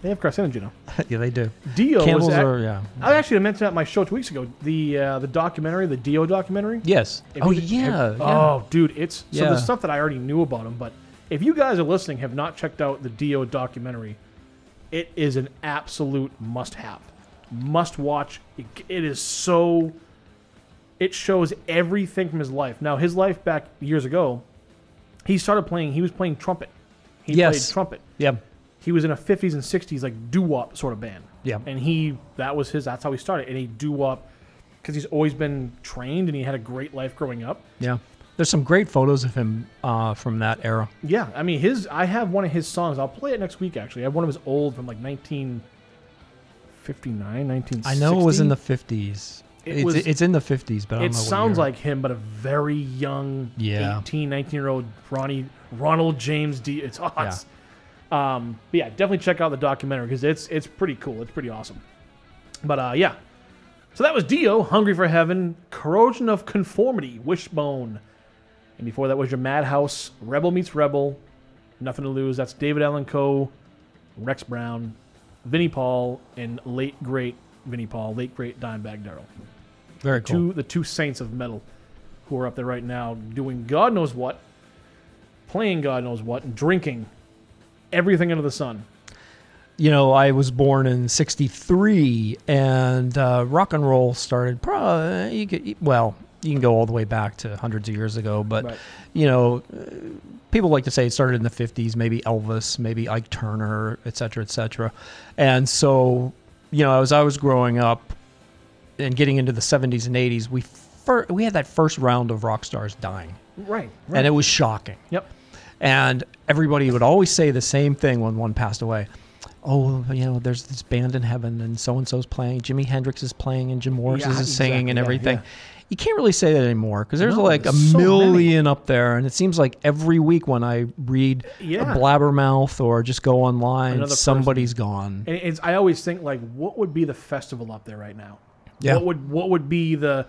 They have carcinogen now. [LAUGHS] yeah, they do. Dio Candles was at, are yeah. I actually mentioned that in my show two weeks ago. The uh, the documentary, the Dio documentary. Yes. If Oh you- yeah. if- yeah. Oh, dude, it's so Yeah. there's stuff that I already knew about him, but if you guys are listening have not checked out the Dio documentary, it is an absolute must-have, must-watch. It, it is so. It shows everything from his life. Now, his life back years ago, he started playing. He was playing trumpet. He Yes. played trumpet. Yeah. He was in a 50s and 60s like doo-wop sort of band. Yeah. And he that was his that's how he started. And he doo-wop because he's always been trained and he had a great life growing up. Yeah. There's some great photos of him uh, from that era. Yeah, I mean his I have one of his songs. I'll play it next week actually. I have one of his old from like 1959, 1960. I know it was in the 50s. It it's, was- it's in the 50s, but I don't It sounds like him, but a very young, Yeah. 18, 19 year old Ronnie Ronald James D. It's [LAUGHS] awesome. Um, but yeah, definitely check out the documentary because it's it's pretty cool. It's pretty awesome. But uh, yeah, so that was Dio, Hungry for Heaven, Corrosion of Conformity, Wishbone, and before that was your Madhouse, Rebel meets Rebel, Nothing to Lose. That's David Allan Coe, Rex Brown, Vinnie Paul, and late great Vinnie Paul, late great Dimebag Darrell Very cool. two the two saints of metal who are up there right now doing God knows what, playing God knows what, and drinking everything under the sun. you know, I was born in '63, and uh, rock and roll started. Probably you could, well, you can go all the way back to hundreds of years ago, but Right. you know, people like to say it started in the '50s, maybe Elvis, maybe Ike Turner, et cetera, et cetera. And so, you know, as I was growing up and getting into the '70s and '80s, we fir- we had that first round of rock stars dying, Right. and it was shocking. Yep. And everybody would always say the same thing when one passed away. Oh, you know, there's this band in heaven, and so and so's playing. Jimi Hendrix is playing, and Jim Morrison Yeah, is singing, exactly. and Yeah, everything. yeah. You can't really say that anymore because there's No, like a so many. million up there, and it seems like every week when I read Yeah. a blabbermouth or just go online, Another person. somebody's gone. And it's, I always think like, what would be the festival up there right now? Yeah. What would what would be the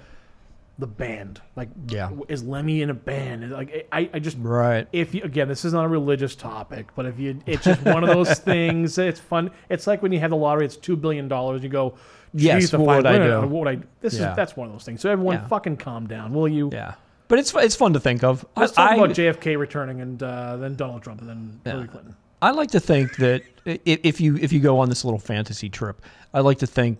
the band like? Yeah. Is Lemmy in a band? Like I, I just Right. if you again this is not a religious topic but if you it's just one of those [LAUGHS] things it's fun it's like when you have the lottery it's two billion dollars you go Yes, "Geez, if what would I do?" uh, what would I this Yeah. is that's one of those things so everyone Yeah. fucking calm down will you Yeah, but it's it's fun to think of. let's I- talk I- about JFK returning and uh, then Donald Trump and then Hillary Clinton I like to think that if you if you go on this little fantasy trip, I like to think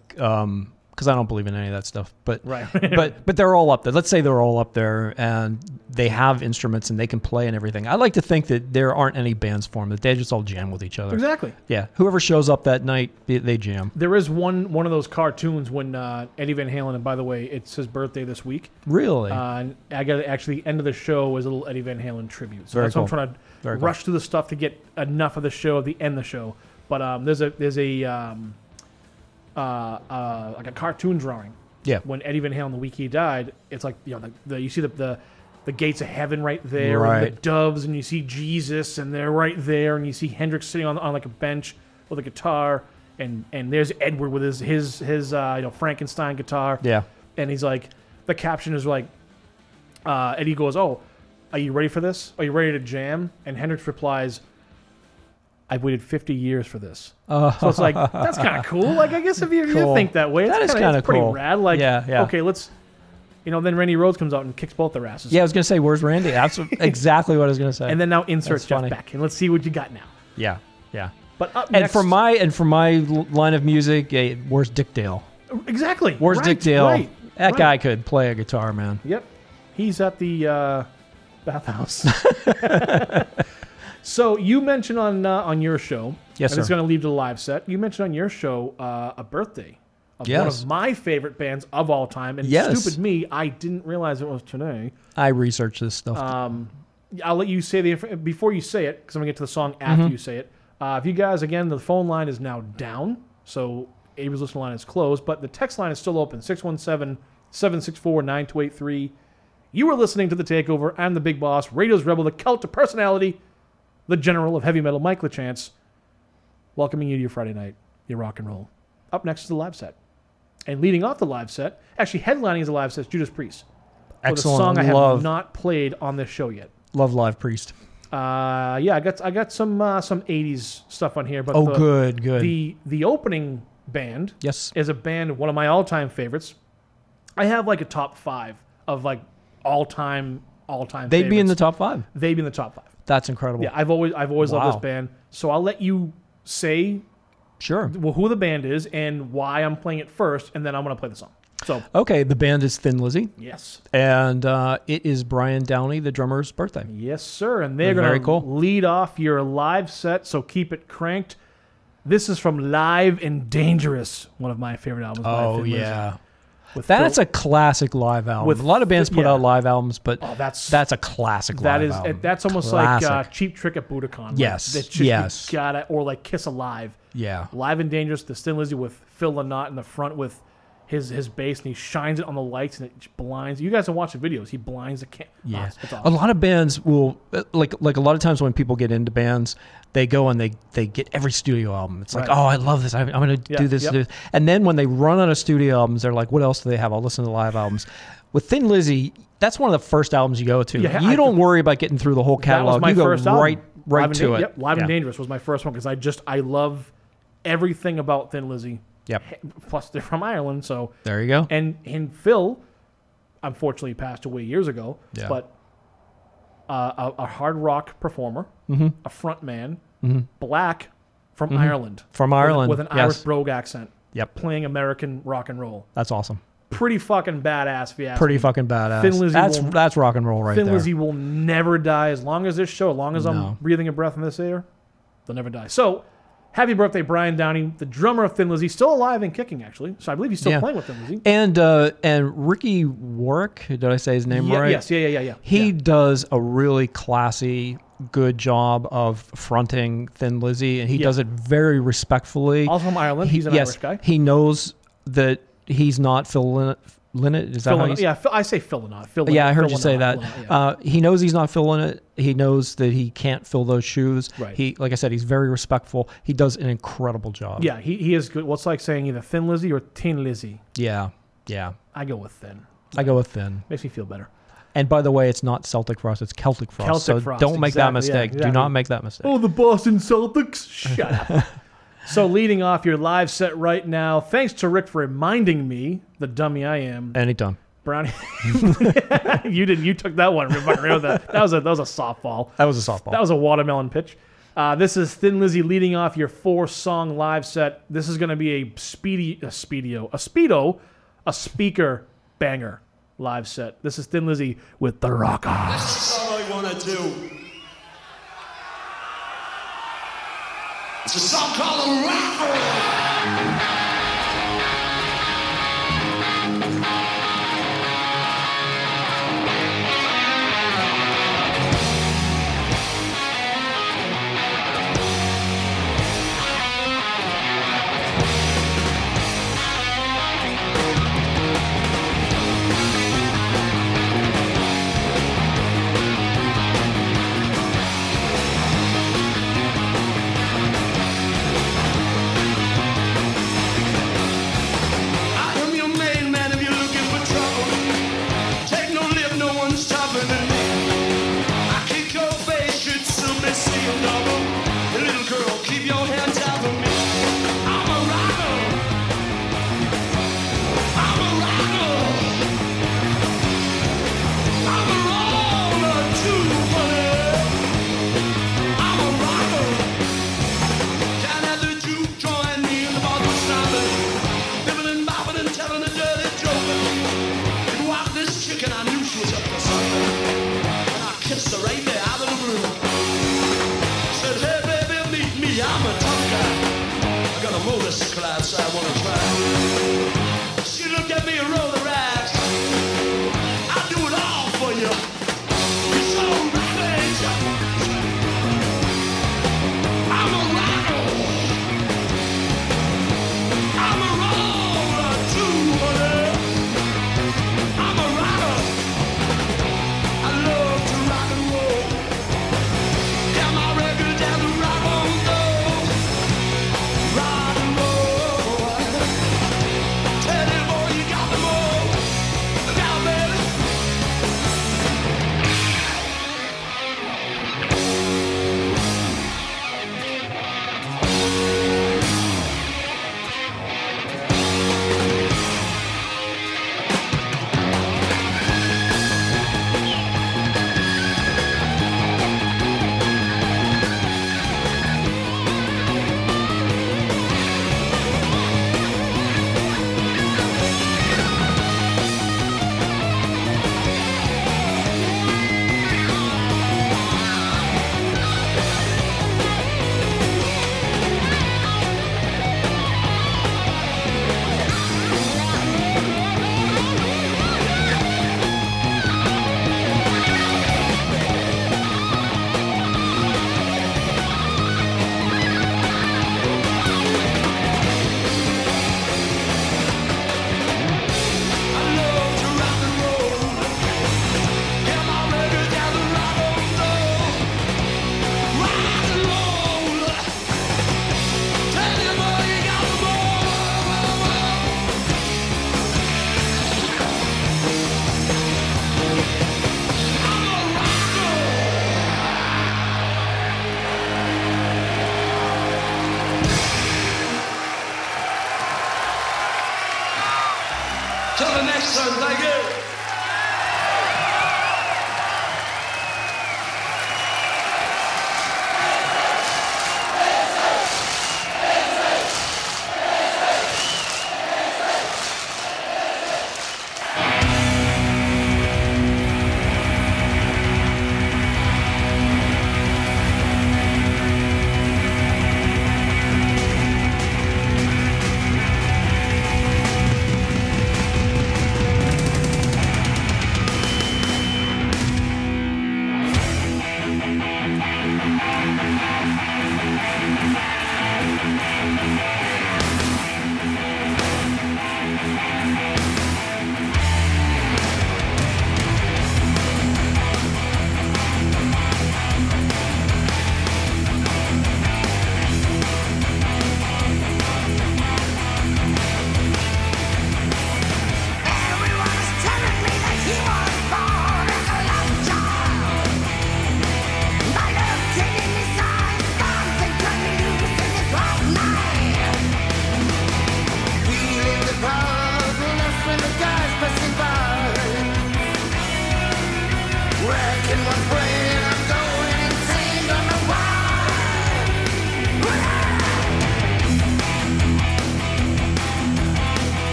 because I don't believe in any of that stuff, but Right. [LAUGHS] [LAUGHS] but but they're all up there. Let's say they're all up there and they have instruments and they can play and everything. I like to think that there aren't any bands formed; that they just all jam with each other. Exactly. Yeah. Whoever shows up that night, they, they jam. there is one one of those cartoons when uh, Eddie Van Halen and by the way it's his birthday this week Really? Uh, and I got actually the end of the show was a little Eddie Van Halen tribute. So Very that's why I'm trying to Very cool. rush through the stuff to get enough of the show at the end of the show. But um, there's a there's a um, uh, uh, like a cartoon drawing. Yeah. When Eddie Van Halen the week he died, it's like you know the, the you see the, the the gates of heaven right there, and the doves, and you see Jesus, and they're right there, and you see Hendrix sitting on on like a bench with a guitar, and and there's Edward with his his his uh, you know Frankenstein guitar Yeah. and he's like, the caption is like, uh, Eddie goes, "Oh, are you ready for this? Are you ready to jam?" And Hendrix replies, "I've waited 50 years for this." so it's like [LAUGHS] that's kind of cool. Like I guess if you, if you think that way, it's That is kinda, kinda pretty cool. rad. Like, Yeah, yeah. okay, let's, you know, then Randy Rhoads comes out and kicks both their asses. Yeah, I was gonna say, where's Randy? That's [LAUGHS] exactly what I was gonna say. And then now insert That's Jeff funny. Beck, and let's see what you got now. Yeah, yeah. But And next, for my and for my line of music, eh, where's Dick Dale? exactly, Where's right, Dick Dale? Right, that right. guy could play a guitar, man. Yep. He's at the uh, bathhouse. [LAUGHS] so you mentioned on uh, on your show, Yes, and it's going to leave to the live set. You mentioned on your show uh, a birthday of one of my favorite bands of all time, and Yes. stupid me, I didn't realize it was today. I researched this stuff. Um, I'll let you say the inf- before you say it because I'm gonna get to the song after Mhm. you say it. Uh, if you guys again, the phone line is now down, so Abra's listener line is closed, but the text line is still open 617-764-9283. You are listening to the Takeover. I'm the Big Boss, Radio's Rebel, the cult of personality, the General of Heavy Metal, Mike LaChance. Welcoming you to your Friday night, your rock and roll. Up next is the live set, and leading off the live set, actually headlining is the live set, is Judas Priest. With Excellent. a song I have Love- not played on this show yet. Love Live Priest. Uh, yeah, I got I got some uh, some '80s stuff on here, but Oh, the, good, good. The the opening band, Yes. is a band one of my all time favorites. I have like a top five of like all time all time. They'd be in the top five. They'd be in the top five. That's incredible. Yeah, I've always I've always loved this band. So I'll let you say Sure. well, who the band is and why I'm playing it first, and then I'm gonna play the song. So Okay, the band is Thin Lizzy. Yes. And uh, it is Brian Downey, the drummer's birthday. Yes, sir. And they're going to cool. lead off your live set, so keep it cranked. This is from Live and Dangerous, one of my favorite albums. by Oh Thin Lizzy. With That's Phil- a classic live album. with a lot of bands put yeah. out live albums, but Oh, that's- that's a classic That live is album. that's almost like uh, Cheap Trick at Budokan. Like, Yes, that's just- yes. Gotta, or like Kiss Alive. Yeah. Live and Dangerous, the Thin Lizzy with Phil Lynott in the front with his his bass, and he shines it on the lights, and it blinds. You guys have watched the videos. He blinds the cam. Yeah, Oh, it's a lot of bands will like like a lot of times when people get into bands, they go and they they get every studio album. It's like, Right. oh, I love this. I'm, I'm going to Yeah, do this, yep. And then when they run out of studio albums, they're like, what else do they have? I'll listen to live albums. With Thin Lizzy, that's one of the first albums you go to. Yeah, you I- don't worry about getting through the whole catalog. you go first album. right right Live and to Dan- it. Yep, Live and Dangerous was my first one because I just I love everything about Thin Lizzy. Yep. Plus they're from Ireland, so There you go. And and Phil, unfortunately, passed away years ago. Yeah. But uh, a, a hard rock performer, Mhm. a front man, Mhm. black from Mhm. Ireland, From Ireland, with, an yes. Irish brogue accent. Yep. playing American rock and roll. That's awesome. Pretty fucking badass, yeah. Pretty fucking badass. Thin Lizzy that's will- that's rock and roll right Thin there. Lizzy will never die as long as this show, as long as No. I'm breathing a breath in this air, they'll never die. So, happy birthday, Brian Downey, the drummer of Thin Lizzy, still alive and kicking, actually. So I believe he's still Yeah. playing with Thin Lizzy. And uh, and Ricky Warwick, did I say his name Yeah, right? yes, yeah, yeah, yeah, yeah. He does a really classy, good job of fronting Thin Lizzy, and he Yeah. does it very respectfully. Also from Ireland. He- He's an yes, Irish guy. He knows that he's not Phil Lynott is that Phil how yeah, I say Phil Lynott. Yeah, I heard you say that. Yeah. uh, he knows he's not filling it. He knows that he can't fill those shoes. Right. He, like I said, he's very respectful. He does an incredible job. yeah, he, he is good. What's like saying either Thin Lizzy or Tin Lizzy? Yeah. Yeah. I go with Thin. I go with thin. Makes me feel better. And by the way, it's not Celtic frost; it's Celtic frost. Celtic so frost, don't make that exactly, yeah, mistake. Do not make that mistake. Oh, the Boston Celtics. Shut up. [LAUGHS] so, leading off your live set right now, thanks to Rick for reminding me, the dummy I am, Anytime. Brownie. [LAUGHS] you didn't. You took that one. Right with that. that was a that was a softball. That was a softball. That was a watermelon pitch. Uh, this is Thin Lizzy leading off your four song live set. This is going to be a speedy, a speedio, a speedo, a speaker banger live set. This is Thin Lizzy with The Rocker. This is all I want to do. It's a song called Rock.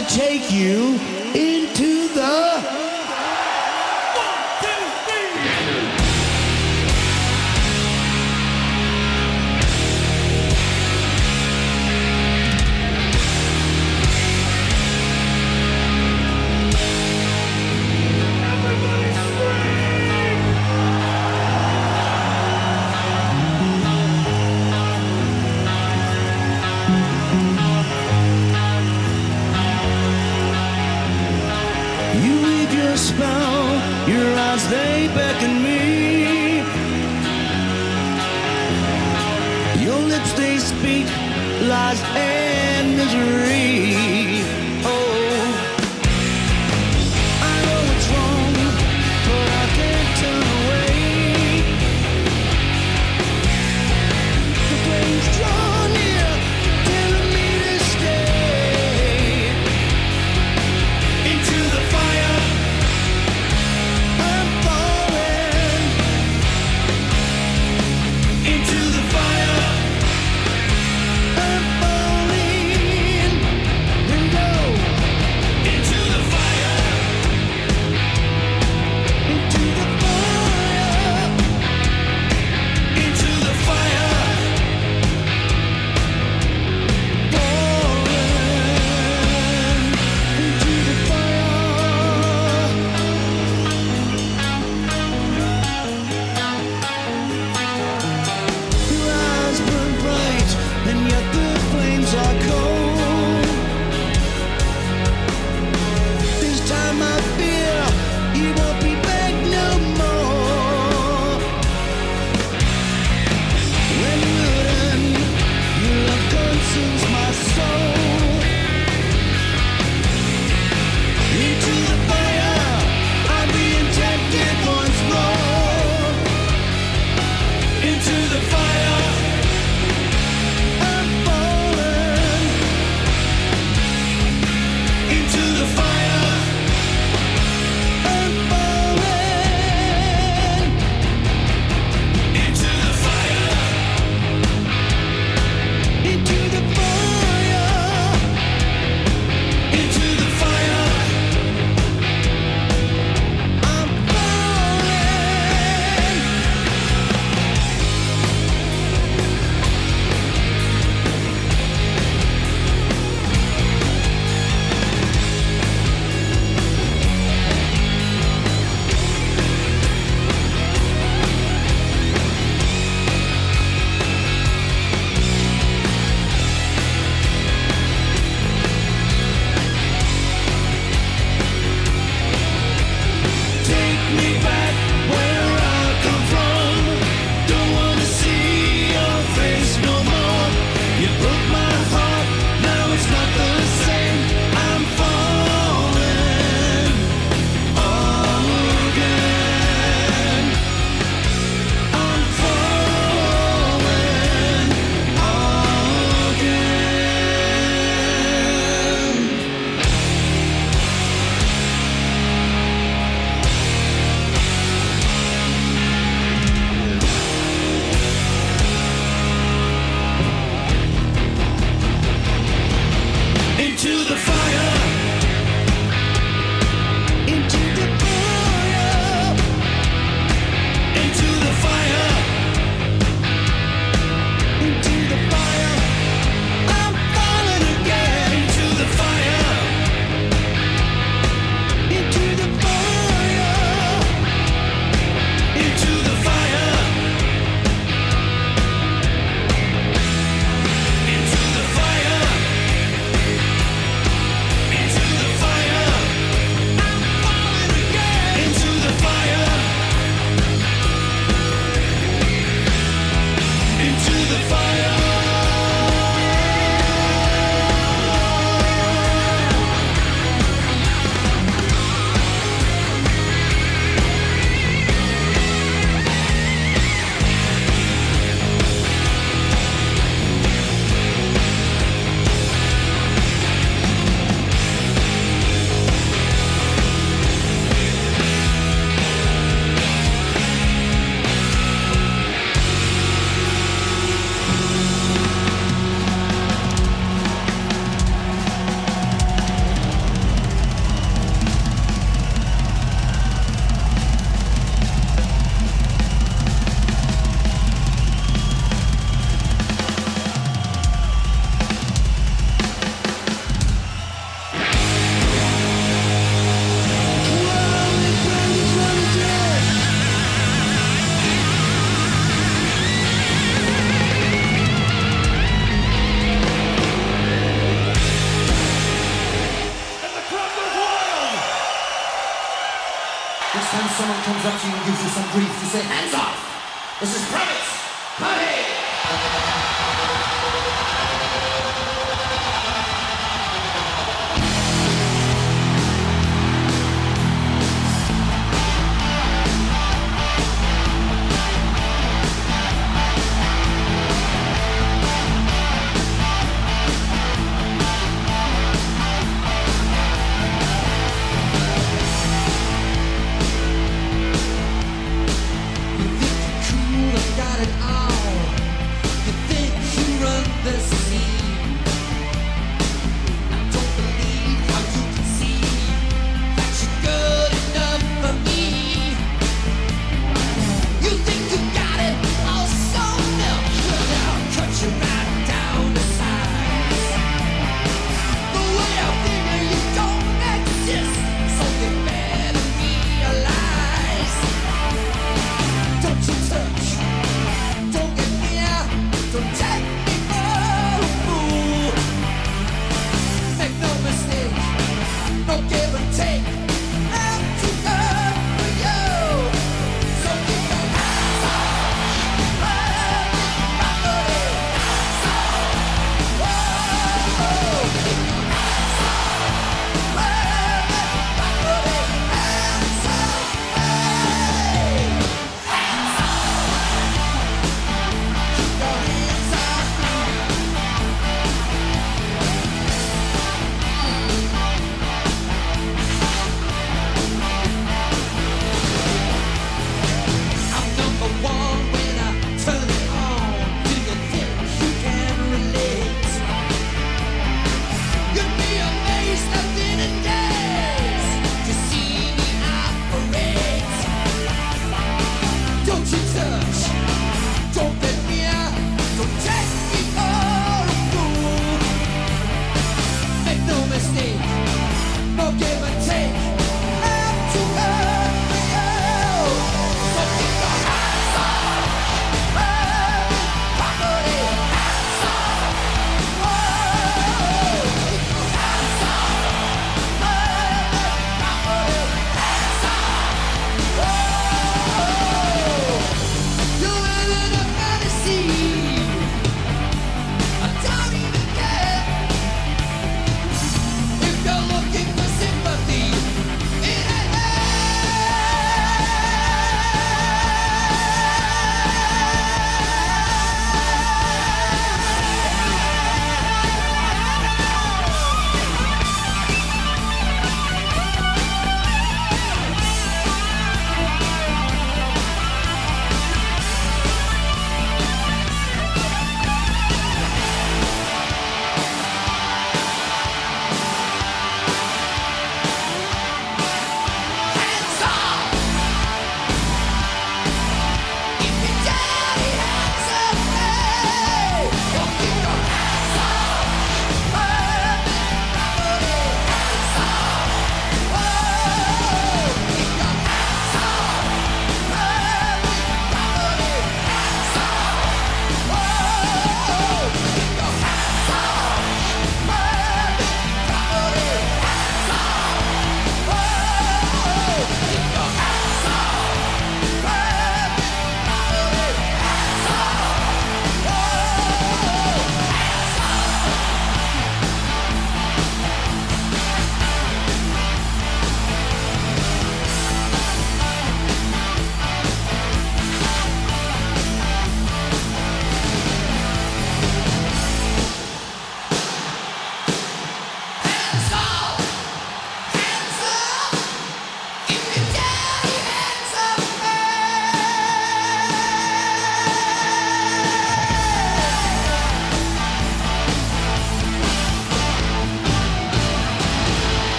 To take you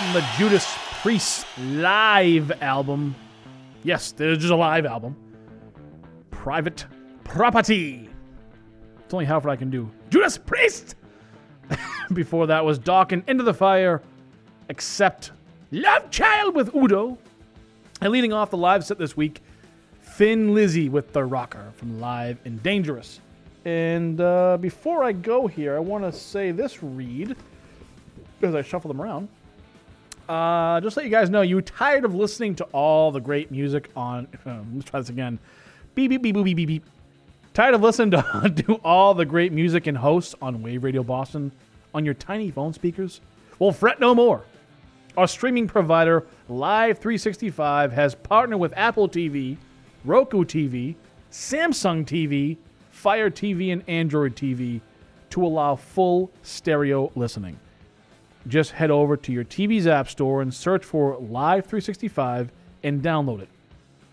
from the Judas Priest live album. Yes, this is a live album. Private Property. It's only half what I can do. Judas Priest! [LAUGHS] Before that was Dokken Into the Fire, except Love Child with Udo. And leading off the live set this week, Thin Lizzy with The Rocker from Live and Dangerous. And uh, before I go here, I want to say this read, as I shuffle them around, uh, just let you guys know, you tired of listening to all the great music on. [LAUGHS] let's try this again. Beep beep beep beep beep beep. Tired of listening to, [LAUGHS] to all the great music and hosts on Wave Radio Boston on your tiny phone speakers? Well, fret no more. Our streaming provider, Live 365, has partnered with Apple TV, Roku TV, Samsung TV, Fire TV, and Android TV to allow full stereo listening. Just head over to your TV's App Store and search for Live 365 and download it.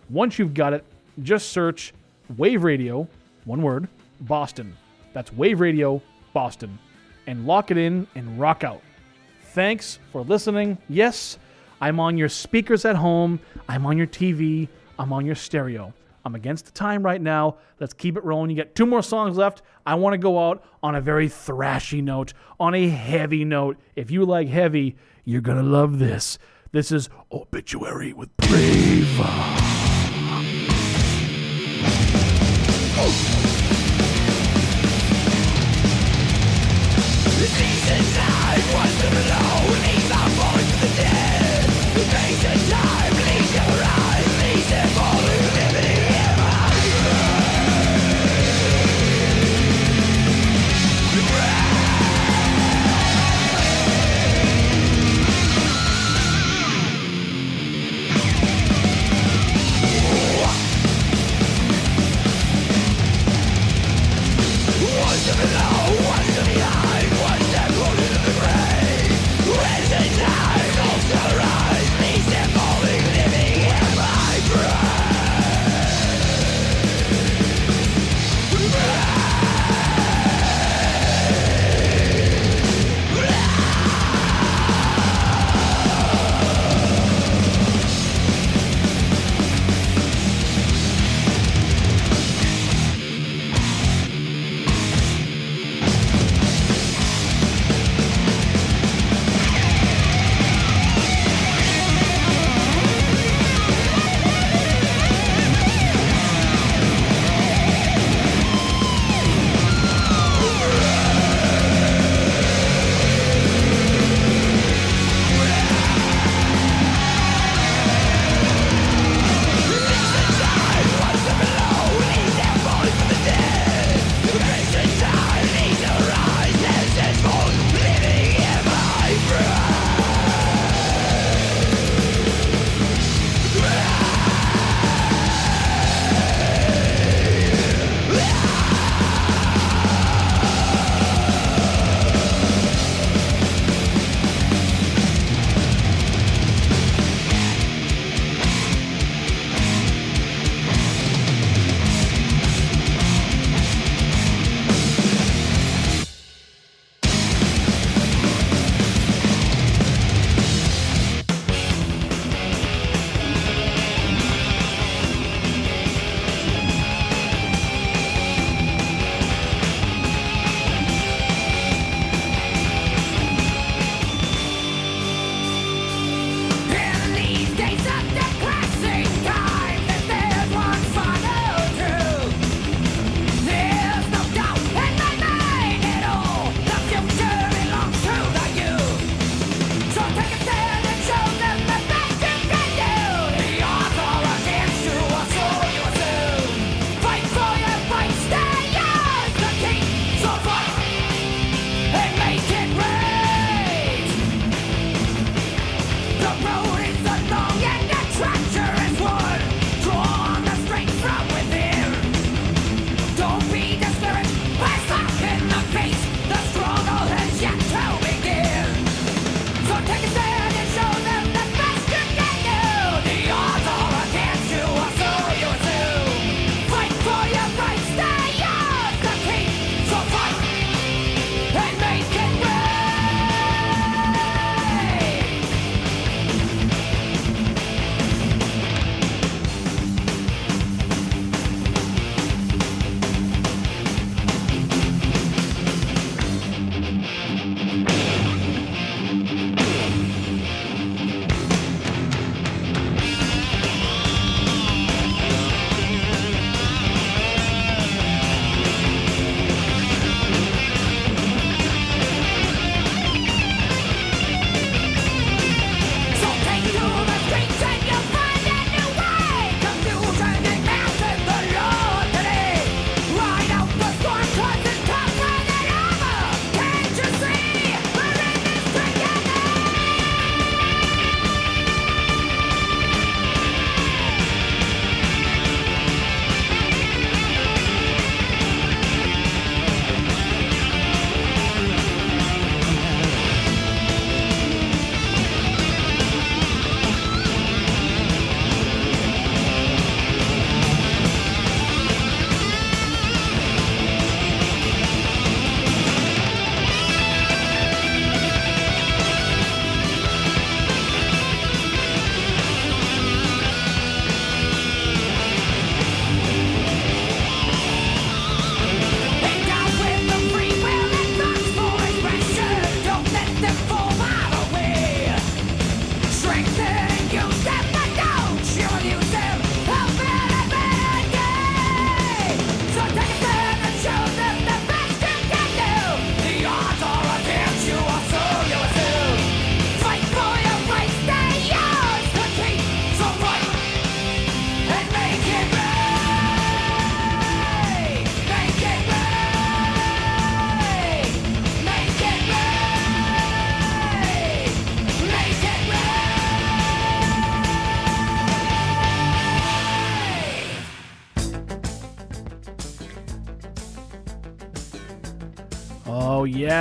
Once you've got it, just search Wave Radio, one word, Boston. That's Wave Radio, Boston. And lock it in and rock out. Thanks for listening. Yes, I'm on your speakers at home, I'm on your TV, I'm on your stereo. I'm against the time right now. Let's keep it rolling. You got two more songs left. I want to go out on a very thrashy note, on a heavy note. If you like heavy, you're going to love this. This is Obituary with Brave. Seasons I was alone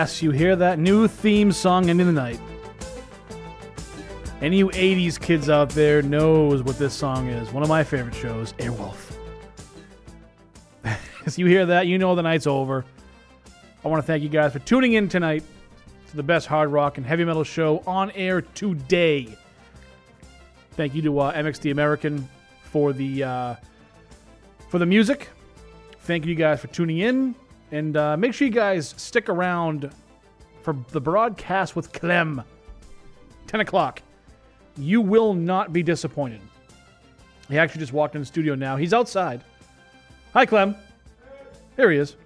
yes, you hear that new theme song into the night. Any you 80s kids out there knows what this song is. One of my favorite shows, Airwolf. [LAUGHS] As you hear that, you know the night's over. I want to thank you guys for tuning in tonight to the best hard rock and heavy metal show on air today. Thank you to uh, MX The American for the uh, for the music. Thank you guys for tuning in, and uh, make sure you guys stick around for the broadcast with Clem. 10 o'clock. You will not be disappointed. He actually just walked in the studio now. He's outside. Hi, Clem. Here he is.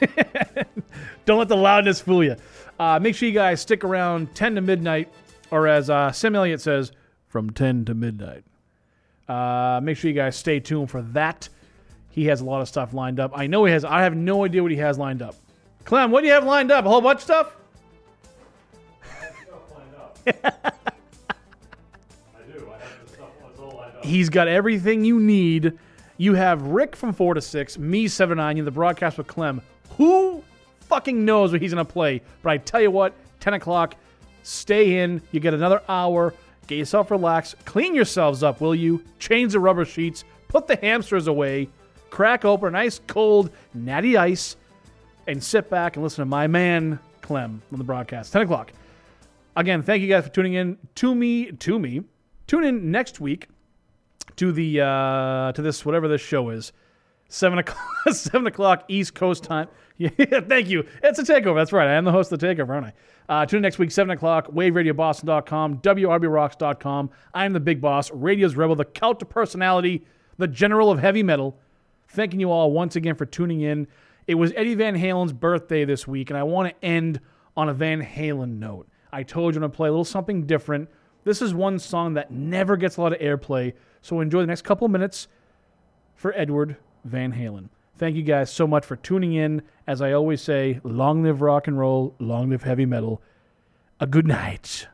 [LAUGHS] Don't let the loudness fool you. Uh, make sure you guys stick around 10 to midnight, or as uh, Sam Elliott says, from 10 to midnight. Uh, make sure you guys stay tuned for that. He has a lot of stuff lined up. I know he has. I have no idea what he has lined up. Clem, what do you have lined up? A whole bunch of stuff? [LAUGHS] He's got everything you need. You have Rick from 4 to 6, me 7 to 9, you the broadcast with Clem. Who fucking knows what he's going to play? But I tell you what, 10 o'clock, stay in. You get another hour. Get yourself relaxed. Clean yourselves up, will you? Change the rubber sheets. Put the hamsters away. Crack open a nice cold natty ice and sit back and listen to my man, Clem, on the broadcast. 10 o'clock. Again, thank you guys for tuning in to me. To me. Tune in next week to the uh, to this whatever this show is. Seven o'clock, [LAUGHS] seven o'clock East Coast time. [LAUGHS] Yeah, thank you. It's a takeover. That's right. I am the host of the takeover, aren't I? Uh, tune in next week, seven o'clock. WaveRadioBoston.com, WRBRocks.com. I am the big boss, Radio's Rebel, the cult to personality, the general of heavy metal. Thanking you all once again for tuning in. It was Eddie Van Halen's birthday this week, and I want to end on a Van Halen note. I told you I'm going to play a little something different. This is one song that never gets a lot of airplay, so enjoy the next couple minutes for Edward Van Halen. Thank you guys so much for tuning in. As I always say, long live rock and roll, long live heavy metal. A good night.